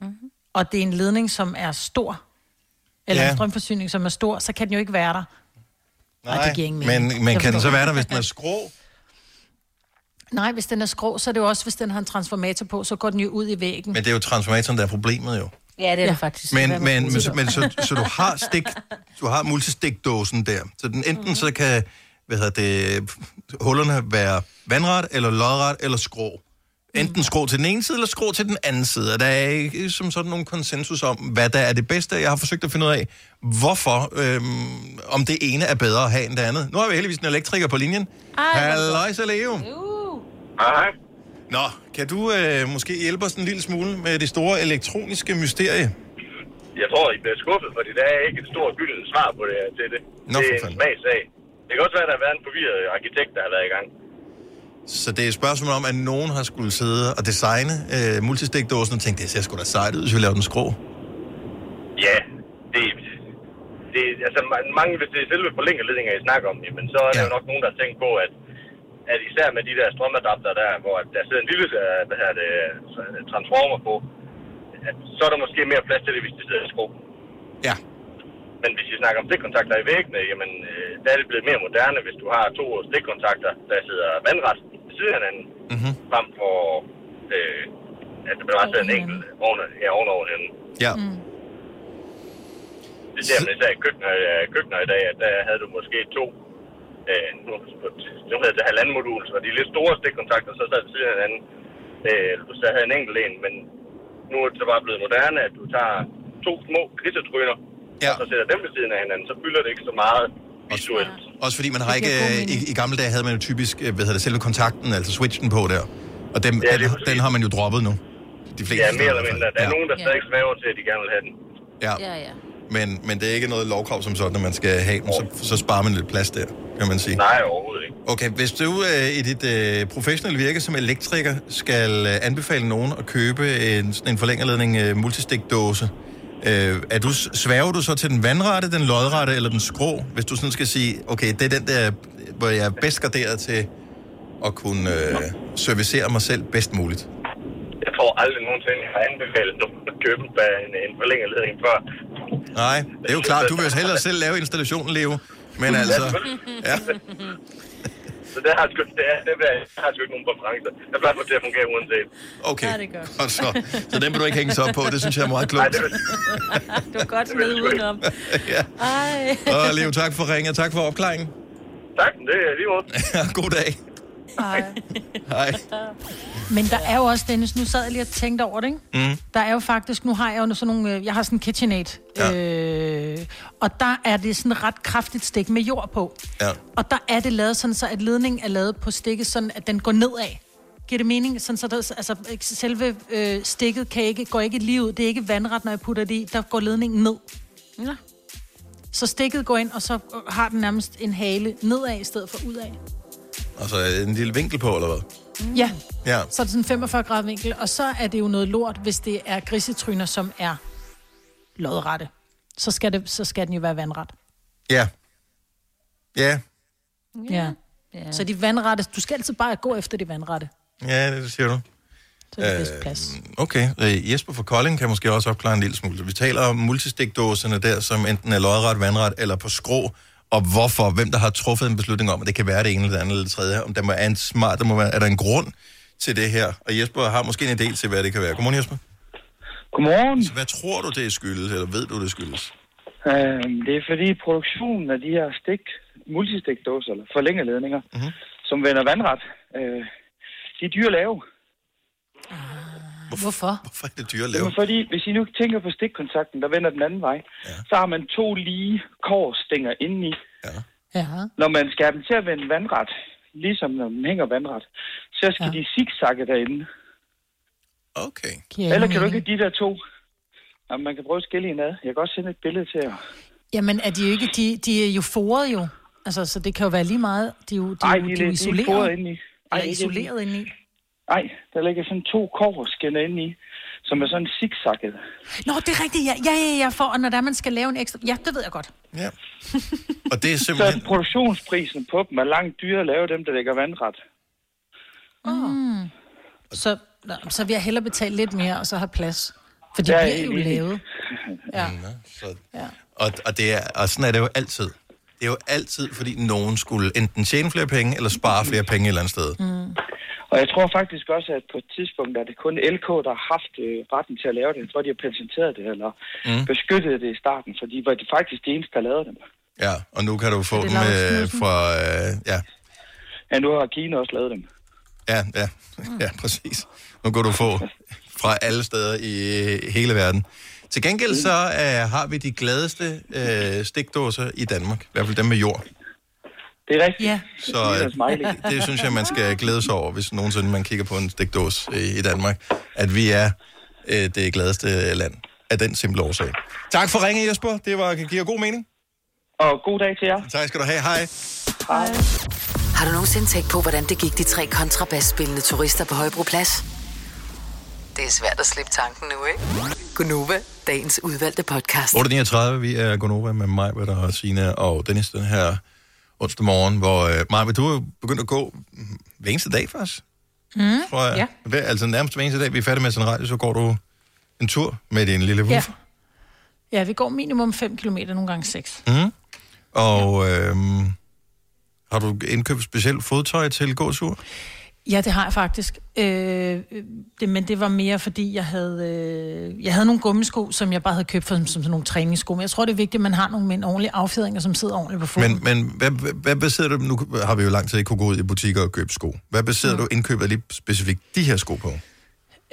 mm-hmm. og det er en ledning, som er stor, eller Ja. en strømforsyning, som er stor, så kan den jo ikke være der. Nej, det giver ingen mening. men, men kan den så være der, hvis den er skrå? Nej, hvis den er skrå, så er det jo også, hvis den har en transformator på, så går den jo ud i væggen. Men det er jo transformatoren, der er problemet jo. Ja, det er det faktisk. Men, men, men, siger. men så, så du har stik, du har multistikdåsen der. Så den enten mm-hmm. så kan, hvad hedder det, hullerne være vandret, eller lodret, eller skrå. Enten skrå til den ene side, eller skrå til den anden side. Og der er ikke som sådan nogen konsensus om, hvad der er det bedste. Jeg har forsøgt at finde ud af, hvorfor, øhm, om det ene er bedre at have end det andet. Nu har vi heldigvis en elektriker på linjen. Halløjsa, Leo. Hej. Nå, kan du øh, måske hjælpe os en lille smule med det store elektroniske mysterie? Jeg tror, I bliver skuffet, fordi der er ikke et stort gyldent svar på det her til det. Nå, det for er en smagsag. Det kan også være, at der har været en forvirret arkitekt, der har været i gang. Så det er et spørgsmål om, at nogen har skulle sidde og designe øh, multistikdåsen og tænke, det ser sgu da sejt ud, hvis vi laver den skrå. Ja, det, det altså ma- mange, hvis det er selve forlængerledninger, I snakker om, jamen, så er der Ja. jo nok nogen, der har tænkt på, at, at især med de der strømadapter der, hvor der sidder en lille øh, hvad her det, øh, transformer på, at, så er der måske mere plads til det, hvis det sidder i skrå. Ja. Men hvis vi snakker om stikkontakter i væggene, jamen, øh, der er det blevet mere moderne, hvis du har to stikkontakter, der sidder vandret ved siden af hinanden, Mm-hmm. frem for øh, at der bare sidder en enkelt oven, ja, ovenover hinanden. Ja. Mm. Det ser man især i køkkener, køkkener i dag, at der havde du måske to, øh, nu, nu hedder det halvanden modul, så de lidt store stikkontakter, så sad ved siden af hinanden. Øh, du så havde en enkelt en, men nu er det så bare blevet moderne, at du tager to små grisetryner, ja. og så sætter dem ved siden af hinanden, så fylder det ikke så meget visuelt. Også fordi man har ikke... øh, I. I gamle dage havde man jo typisk, øh, hvad hedder det, selve kontakten, altså switchen på der. Og dem, Ja, ja, den, den har man jo droppet nu. De fleste Ja, mere eller mindre. Der er ja. nogen, der stadig svæver til, at de gerne vil have den. Ja. Ja, ja. Men, men det er ikke noget lovkrav som sådan, at man skal have den, så, så sparer man lidt plads der, kan man sige. Nej, overhovedet ikke. Okay, hvis du øh, i dit øh, professionelle virke som elektriker skal øh, anbefale nogen at købe en, sådan en forlængerledning øh, multistikdåse, øh, er du, sværger du så til den vandrette, den lodrette eller den skrå? Hvis du sådan skal sige, okay, det er den der, hvor jeg er bedst garderet til at kunne øh, servicere mig selv bedst muligt. Jeg tror aldrig nogensinde, jeg har anbefalet nogen at købe en, en forlængerledning før. Nej, det er jo klart, du vil jo hellere selv lave installationen, Leo. Men altså, ja. Så det har sgu, det er, det er, jeg har sgu ikke nogen præferencer. Jeg plejer få til at fungere uanset. Okay, Ja, det er godt. godt så. Så den vil du ikke hænge sig op på, det synes jeg er meget klogt. Du er godt med udenom. ja. Ej. Og Leo, tak for ringen, og tak for opklaringen. Tak, det er lige måde. God dag. Ej. Hej. Men der er jo også, Dennis, nu sad jeg lige og tænkte over det, ikke? Mm. Der er jo faktisk, nu har jeg jo sådan nogle, øh, jeg har sådan en KitchenAid, ja. øh, og der er det sådan et ret kraftigt stik med jord på. Ja. Og der er det lavet sådan, så at ledningen er lavet på stikket, sådan at den går nedad. Giver det mening? Sådan, så der, altså, selve øh, stikket kan ikke, går ikke lige ud. Det er ikke vandret, når jeg putter det i. Der går ledningen ned. Ja. Så stikket går ind, og så har den nærmest en hale nedad i stedet for udad. Og så en lille vinkel på, eller hvad? Ja, Ja. så er det sådan en 45 grad vinkel, og så er det jo noget lort, hvis det er grisetryner, som er lodrette. Så skal, det, så skal den jo være vandret. Ja. Ja. Ja. ja. Så de vandrette, du skal altid bare gå efter de vandrette. Ja, det siger du. Så er det bedst plads. Okay, øh, Jesper fra Kolding kan måske også opklare en lille smule. Vi taler om multistikdåserne der, som enten er lodret, vandret eller på skrå, og hvorfor, hvem der har truffet en beslutning om, at det kan være det ene eller det andet eller det tredje, om der må er en smart, der må være, er der en grund til det her? Og Jesper har måske en idé til, hvad det kan være. Godmorgen, Jesper. Godmorgen. Så hvad tror du, det skyldes, eller ved du, det skyldes? Øh, det er fordi produktionen af de her stik, multistikdåser, eller forlængerledninger, Mhm. som vender vandret, øh, de er dyre at lave. Hvorfor? Hvorfor er det dyre at lave? Jamen, fordi, hvis I nu tænker på stikkontakten, der vender den anden vej, ja. så har man to lige kårstænger indeni. Ja. Ja. Når man skal have dem til at vende vandret, ligesom når man hænger vandret, så skal ja. de zigzagge derinde. Okay. Giver Eller kan du ikke de der to? Jamen, man kan prøve at skille en ad. Jeg kan også sende et billede til jer. Jamen, er de jo ikke, de, de er jo foret jo. Altså, så det kan jo være lige meget. De er jo, de, Ej, er de, de er de, de er isoleret. foret indeni. Eller ikke isoleret indeni. Nej, der ligger sådan to kårskinner indeni, som er sådan zigzagget. Nå, det er rigtigt, ja. Ja, ja, ja, for og når der man skal lave en ekstra... Ja, det ved jeg godt. Ja. Og det er Så simpelthen... produktionsprisen på dem er langt dyrere at lave dem, der ligger vandret. Mm. Så, nå, så vil jeg hellere betale lidt mere, og så have plads. For de er bliver jo lavet. Ja. Så, ja. og, og, det er, og sådan er det jo altid. Det er jo altid, fordi nogen skulle enten tjene flere penge, eller spare flere penge et eller andet sted. Mm. Og jeg tror faktisk også, at på et tidspunkt er det kun LK, der har haft øh, retten til at lave det. Jeg tror, de har patenteret det, eller Mm. beskyttet det i starten, for de var faktisk de eneste, der lavede dem. Ja, og nu kan du få det dem øh, fra... Øh, ja, Ja, nu har Kina også lavet dem. ja, ja, ja, præcis. Nu kan du få fra alle steder i hele verden. Til gengæld så øh, har vi de gladeste øh, stikdåser i Danmark. I hvert fald dem med jord. Det er rigtigt. Ja. Så øh, det synes jeg, man skal glæde sig over, hvis nogensinde man kigger på en stikdås øh, i Danmark, at vi er øh, det gladeste land af den simple årsag. Tak for ringen, Jesper. Det var, giver god mening. Og god dag til jer. Tak skal du have. Hej. Hej. Har du nogensinde tænkt på, hvordan det gik de tre kontrabasspillende turister på Højbroplads? Det er svært at slippe tanken nu, ikke? Gunova, dagens udvalgte podcast. 8.39, vi er Gonova med mig, Britta og Sina og Dennis den her onsdag morgen, hvor øh, Maja, du er begyndt at gå hver eneste dag faktisk, Mm. tror jeg. Ja. Hver, altså nærmest hver eneste dag, vi er færdige med sådan en radio, så går du en tur med din lille Ja. woofer. ja, vi går minimum 5 km, nogle gange 6. Mm. Og øhm, har du indkøbt specielt fodtøj til gåtur? Ja, det har jeg faktisk. Øh, det, men det var mere, fordi jeg havde, øh, jeg havde nogle gummisko, som jeg bare havde købt for, som, som nogle træningssko. Men jeg tror, det er vigtigt, at man har nogle med en ordentlig affjedringer, som sidder ordentligt på foden. Men, men hvad, hvad- baserer du, nu har vi jo lang tid ikke kunne gå ud i butikker og købe sko. Hvad baserer mm. du indkøbet lige specifikt de her sko på?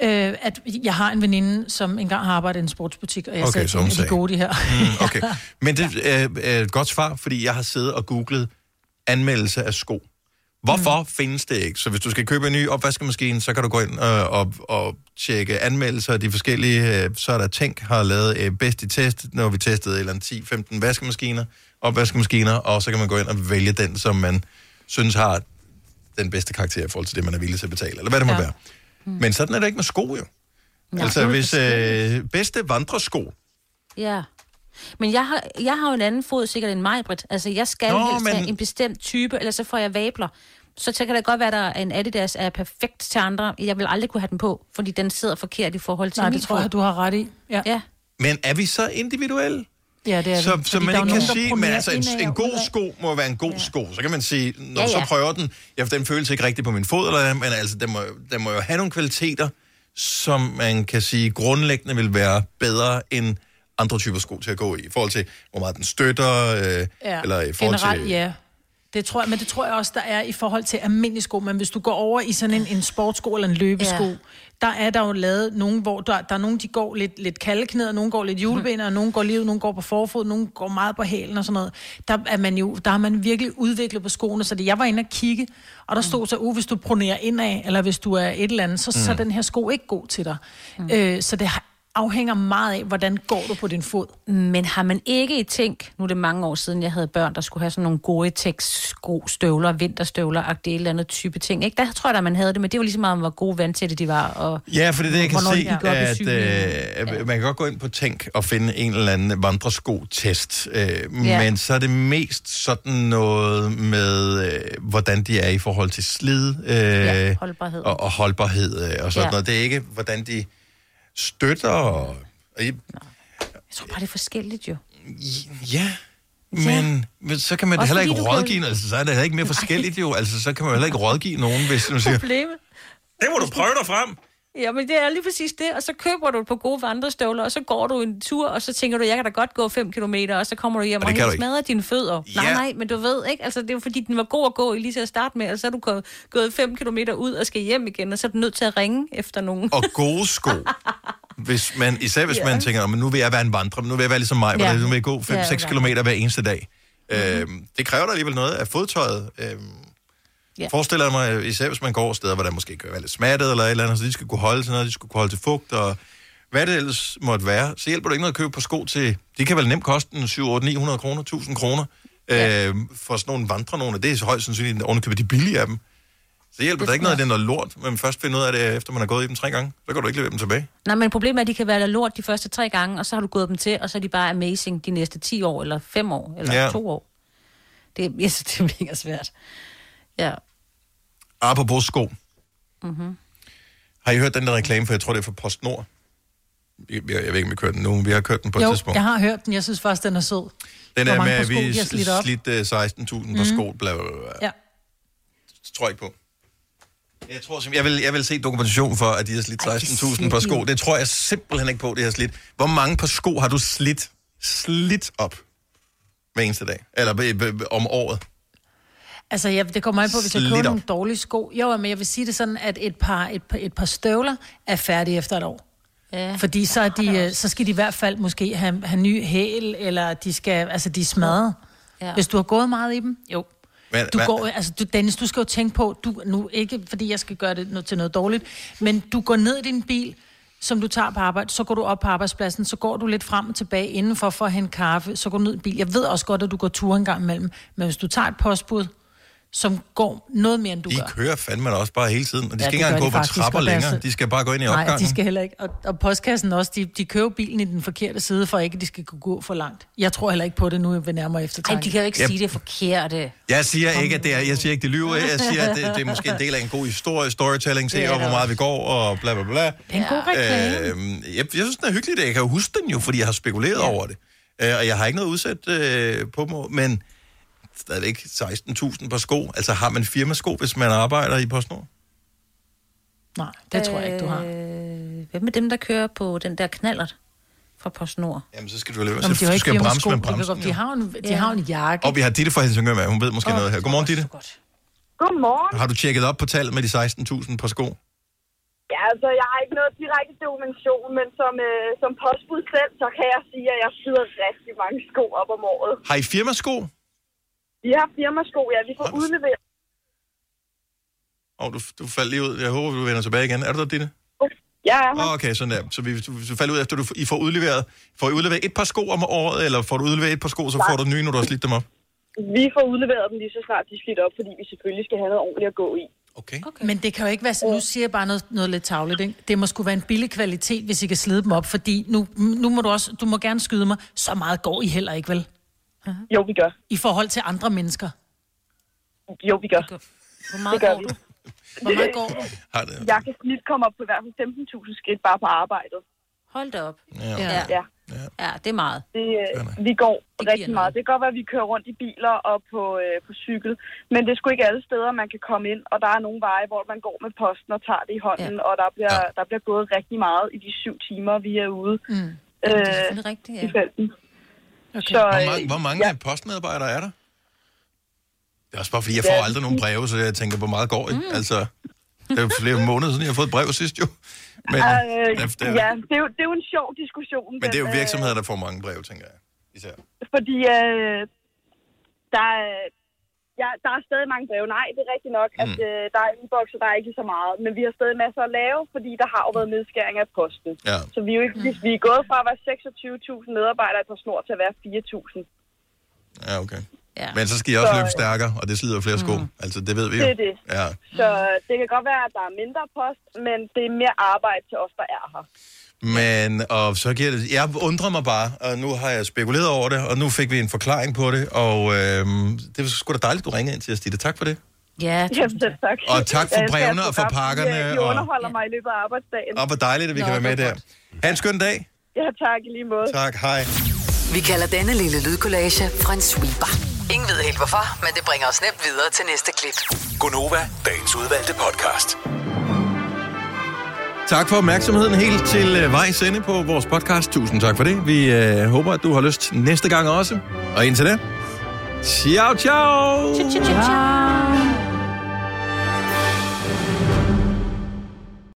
Øh, at jeg har en veninde, som engang har arbejdet i en sportsbutik, og jeg Okay, sagde, at de er gode, de her. Mm, okay. Men det er er et godt svar, fordi jeg har siddet og googlet anmeldelse af sko. Hvorfor mm. findes det ikke? Så hvis du skal købe en ny opvaskemaskine, så kan du gå ind og, og, og tjekke anmeldelser af de forskellige. øh, Så er der Tænk har lavet øh, bedst i test, når vi testede eller andet 10-15 vaskemaskiner, opvaskemaskiner, og så kan man gå ind og vælge den, som man synes har den bedste karakter i forhold til det, man er villig til at betale, eller hvad det må Ja. være. Men sådan er det ikke med sko, jo. Nej, altså, hvis øh, bedste vandresko, Ja. Men jeg har, jeg har jo en anden fod sikkert end mig, Britt. Altså, jeg skal Nå, helst men- have en bestemt type, ellers så får jeg vabler. Så så kan det godt være, at en Adidas er perfekt til andre. Jeg vil aldrig kunne have den på, fordi den sidder forkert i forhold til Nej, min det tror jeg, du har ret i. Ja, ja. men er vi så individuelle? ja det er Så, det. så man der ikke kan der sige, men altså en, en god sko må være en god ja. sko. Så kan man sige, når Ja, ja, så prøver den, ja, den føles ikke rigtigt på min fod, eller, men altså, den må, den må jo have nogle kvaliteter, som man kan sige grundlæggende vil være bedre end andre typer sko til at gå i. I forhold til, hvor meget den støtter, øh, Ja, eller i forhold generelt, til... ja. Det tror jeg, men det tror jeg også, der er i forhold til almindelige sko. Men hvis du går over i sådan en, en sportsko eller en løbesko, Ja. der er der jo lavet nogen, hvor der, der er nogen, de går lidt, lidt kaldeknæd, og nogen går lidt juleben, og nogen går lige ud, nogen går på forfod, nogen går meget på hælen og sådan noget. Der er man jo, der har man virkelig udviklet på skoene, så det, jeg var inde og kigge, og der stod så, uh, hvis du pronerer indad, eller hvis du er et eller andet, så, mm. så er den her sko ikke god til dig. Mm. Øh, så det har- afhænger meget af, hvordan går du på din fod. Men har man ikke i tænk, nu er det mange år siden, jeg havde børn, der skulle have sådan nogle Gore-Tex sko, støvler, vinterstøvler, agtigt et eller andet type ting. Ikke? Der tror jeg, at man havde det, men det var ligesom meget, hvor gode vandtætte de var. Og Ja, for det er det, jeg kan se, at øh, man kan godt gå ind på Tænk og finde en eller anden vandresko-test, øh, Ja. men så er det mest sådan noget med, øh, hvordan de er i forhold til slid øh, Ja, holdbarhed. og, og holdbarhed øh, og sådan Ja. noget. Det er ikke, hvordan de støtter og... og I- Jeg tror bare, det er forskelligt jo. Ja, men, men så kan man Også heller ikke rådgive, altså så er det heller ikke mere forskelligt jo, altså så kan man heller ikke rådgive nogen, hvis man siger, Problemet. det må du prøve dig frem. Ja, men det er lige præcis det. Og så køber du et par gode vandrestøvler, og så går du en tur, og så tænker du, jeg kan da godt gå 5 km, og så kommer du hjem Og og, helt smadrer dine fødder. Ja. Nej, nej, men du ved ikke, altså det er jo fordi, den var god at gå i lige til at starte med, og så er du gået, gået 5 km ud og skal hjem igen, og så er du nødt til at ringe efter nogen. Og gode sko. Hvis man, især hvis Ja. man tænker, men nu vil jeg være en vandrer, nu vil jeg være ligesom mig, Ja. nu vil jeg gå Ja, 5-6 ja. km hver eneste dag. Mm-hmm. Øhm, det kræver da alligevel noget af fodtøjet. Øhm, Ja. Forestiller jeg mig, især hvis man går steder, hvor der måske kan være lidt smattet eller et eller andet, så de skal kunne holde til noget, de skal kunne holde til fugt, og hvad det ellers måtte være, så hjælper det ikke noget at købe på sko til, de kan vel nemt koste en 7, 8, 900 kroner, 1000 kroner, ja. øhm, for sådan nogle vandre nogle, det er så højst sandsynligt, ovenikøbet de billige af dem. Så hjælper det, det ikke noget, at det er noget lort, men først finder ud af det, efter man har gået i dem tre gange, så kan du ikke levere dem tilbage. Nej, men problemet er, at de kan være lort de første tre gange, og så har du gået dem til, og så er de bare amazing de næste 10 år, eller 5 år, eller Ja. ja. 2 år. Det, synes, det er mega svært. Ja. Apropos sko. Mm-hmm. Har I hørt den der reklame, for jeg tror, det er for PostNord? Jeg, jeg, jeg ved ikke, om vi kørt den nu, men vi har kørt den på et Jo, tidspunkt. jeg har hørt den. Jeg synes faktisk, den er sød. Den er med, par at vi har slidt op. slidt uh, 16.000 på Mhm. sko, bla, bla, bla. Ja. Det tror jeg ikke på. Jeg tror simpelthen, jeg vil, jeg vil se dokumentation for, at de har slidt 16.000 på sko. Det tror jeg simpelthen ikke på, det har slidt. Hvor mange par sko har du slidt, slidt op hver eneste dag? Eller b- b- b- om året? Altså, jeg, det kommer an på, hvis jeg køber nogle dårlige sko. Jo, men jeg vil sige det sådan, at et par, et par, et par støvler er færdige efter et år. Ja. Fordi så, er de, øh, så skal de i hvert fald måske have, have ny hæl, eller de skal, altså de er smadret. Ja. Ja. Hvis du har gået meget i dem, jo. Men, Du men- går, altså, du, Dennis, du skal jo tænke på, du, nu ikke fordi jeg skal gøre det noget, til noget dårligt, men du går ned i din bil, som du tager på arbejde, så går du op på arbejdspladsen, så går du lidt frem og tilbage indenfor for at hente kaffe, så går du ned i bil. Jeg ved også godt, at du går tur en gang imellem, men hvis du tager et postbud, som går noget mere, end du De gør. kører fandme da også bare hele tiden, og de Ja, skal det ikke engang gå de på faktisk, trapper og deres- længere. De skal bare gå ind i Nej, opgangen. de skal heller ikke. Og, og postkassen også, de, de kører bilen i den forkerte side, for ikke, at de skal kunne gå for langt. Jeg tror heller ikke på det nu ved nærmere eftertanke. Ej, de kan jo ikke Yep. sige det forkerte. Jeg siger ikke, at det er, jeg siger ikke, det lyver. Jeg siger, at det, det er måske en del af en god historie, storytelling, se Det er hvor det meget vi går, og bla bla bla. En god reklame. Øh, jeg, jeg synes, den er hyggelig. Jeg kan jo huske den jo, fordi jeg har spekuleret ja. over det. Øh, og jeg har ikke noget udsat øh, på mig, men stadigvæk 16.000 på sko. Altså har man firmasko, hvis man arbejder i PostNord? Nej, det tror jeg ikke, du har. Øh, hvem er dem, der kører på den der knallert fra PostNord? Jamen, så skal du leve. Nå, men de har jo Så ikke skal bremse firmasko. med bremsen. de, har en, de Ja. har en jakke. Og vi har Ditte fra Helsingør med. Hun ved måske noget her. Godmorgen, Ditte. Godmorgen. Har du tjekket op på tallet med de 16.000 på sko? Ja, altså, jeg har ikke noget direkte dokumentation, men som, øh, som postbud selv, så kan jeg sige, at jeg slider rigtig mange sko op om året. Har I firmasko? Vi har firmasko, ja, vi får udleveret. Åh, oh, du, du faldt lige ud. Jeg håber, du vender tilbage igen. Er du der, Ditte? Ja, jeg har Oh, okay, sådan der. Så vi, du, du falder ud efter, du I får udleveret, får I udleveret et par sko om året, eller får du udleveret et par sko, så får du nye, når du har slidt dem op? Vi får udleveret dem lige så snart de er slidt op, fordi vi selvfølgelig skal have noget ordentligt at gå i. Okay. okay. Men det kan jo ikke være sådan, nu siger jeg bare noget, noget lidt tavligt, ikke? Det må sgu være en billig kvalitet, hvis I kan slide dem op, fordi nu, nu må du også, du må gerne skyde mig, så meget går I heller ikke, vel? Jo, vi gør. I forhold til andre mennesker. Jo, vi gør. Hvor meget det gør går vi. du? Hvor meget går du? Det? Jeg kan snit komme op på i hvert fald 15.000 skridt bare på arbejdet. Hold da op. Ja. Ja. Ja. Ja, det er meget. Det, øh, vi går giver rigtig noget. meget. Det kan godt være, at vi kører rundt i biler og på, øh, på cykel, men det er sgu ikke alle steder, man kan komme ind, og der er nogle veje, hvor man går med posten og tager det i hånden, ja. og der bliver, ja. der bliver gået rigtig meget i de syv timer, vi er ude Mm. øh, det er rigtigt, ja. i felten. Okay. Så, Hvor øh, mange, hvor mange ja. postmedarbejdere er der? Det er også bare fordi, jeg får Ja. aldrig nogen breve, så jeg tænker, hvor meget går? Mm. Altså, det er jo flere måneder siden, jeg har fået et brev sidst jo. Men, øh, det, det, ja, det er, jo, det er jo en sjov diskussion. men det er jo øh, virksomheder, der får mange breve, tænker jeg. Især. Fordi øh, der, er- ja, der er stadig mange breve. Nej, det er rigtigt nok, mm. at øh, der er e-boks, og der er ikke så meget. Men vi har stadig masser at lave, fordi der har jo været nedskæring af posten. Ja. Så vi er jo ikke, mm. vi er gået fra at være 26.000 medarbejdere på snor til at være 4.000. Ja, okay. Ja. Men så skal I også Så, løbe stærkere, og det slider flere sko. Altså, det ved vi jo. Det er det. Ja. Så det kan godt være, at der er mindre post, men det er mere arbejde til os, der er her. Men, og så giver det, jeg undrer mig bare, og nu har jeg spekuleret over det, og nu fik vi en forklaring på det, og øhm, det var sgu da dejligt, du ringede ind til os, Ditte. Tak for det. Ja, Jamen, tak. Og tak for brevene og for pakkerne, I, I og- underholder mig i løbet af arbejdsdagen. Og hvor dejligt, at vi Nå, kan være med det der. er Ha' en skøn dag. Ja, tak i lige måde. Tak, hej. Vi kalder denne lille lydkollage Frans sweeper. Ingen ved helt hvorfor, men det bringer os nemt videre til næste klip. Gunova, dagens udvalgte podcast. Tak for opmærksomheden helt til øh, vejs ende på vores podcast. Tusind tak for det. Vi øh, håber, at du har lyst næste gang også. Og indtil da, ciao, ciao! Ciao, ciao, ciao.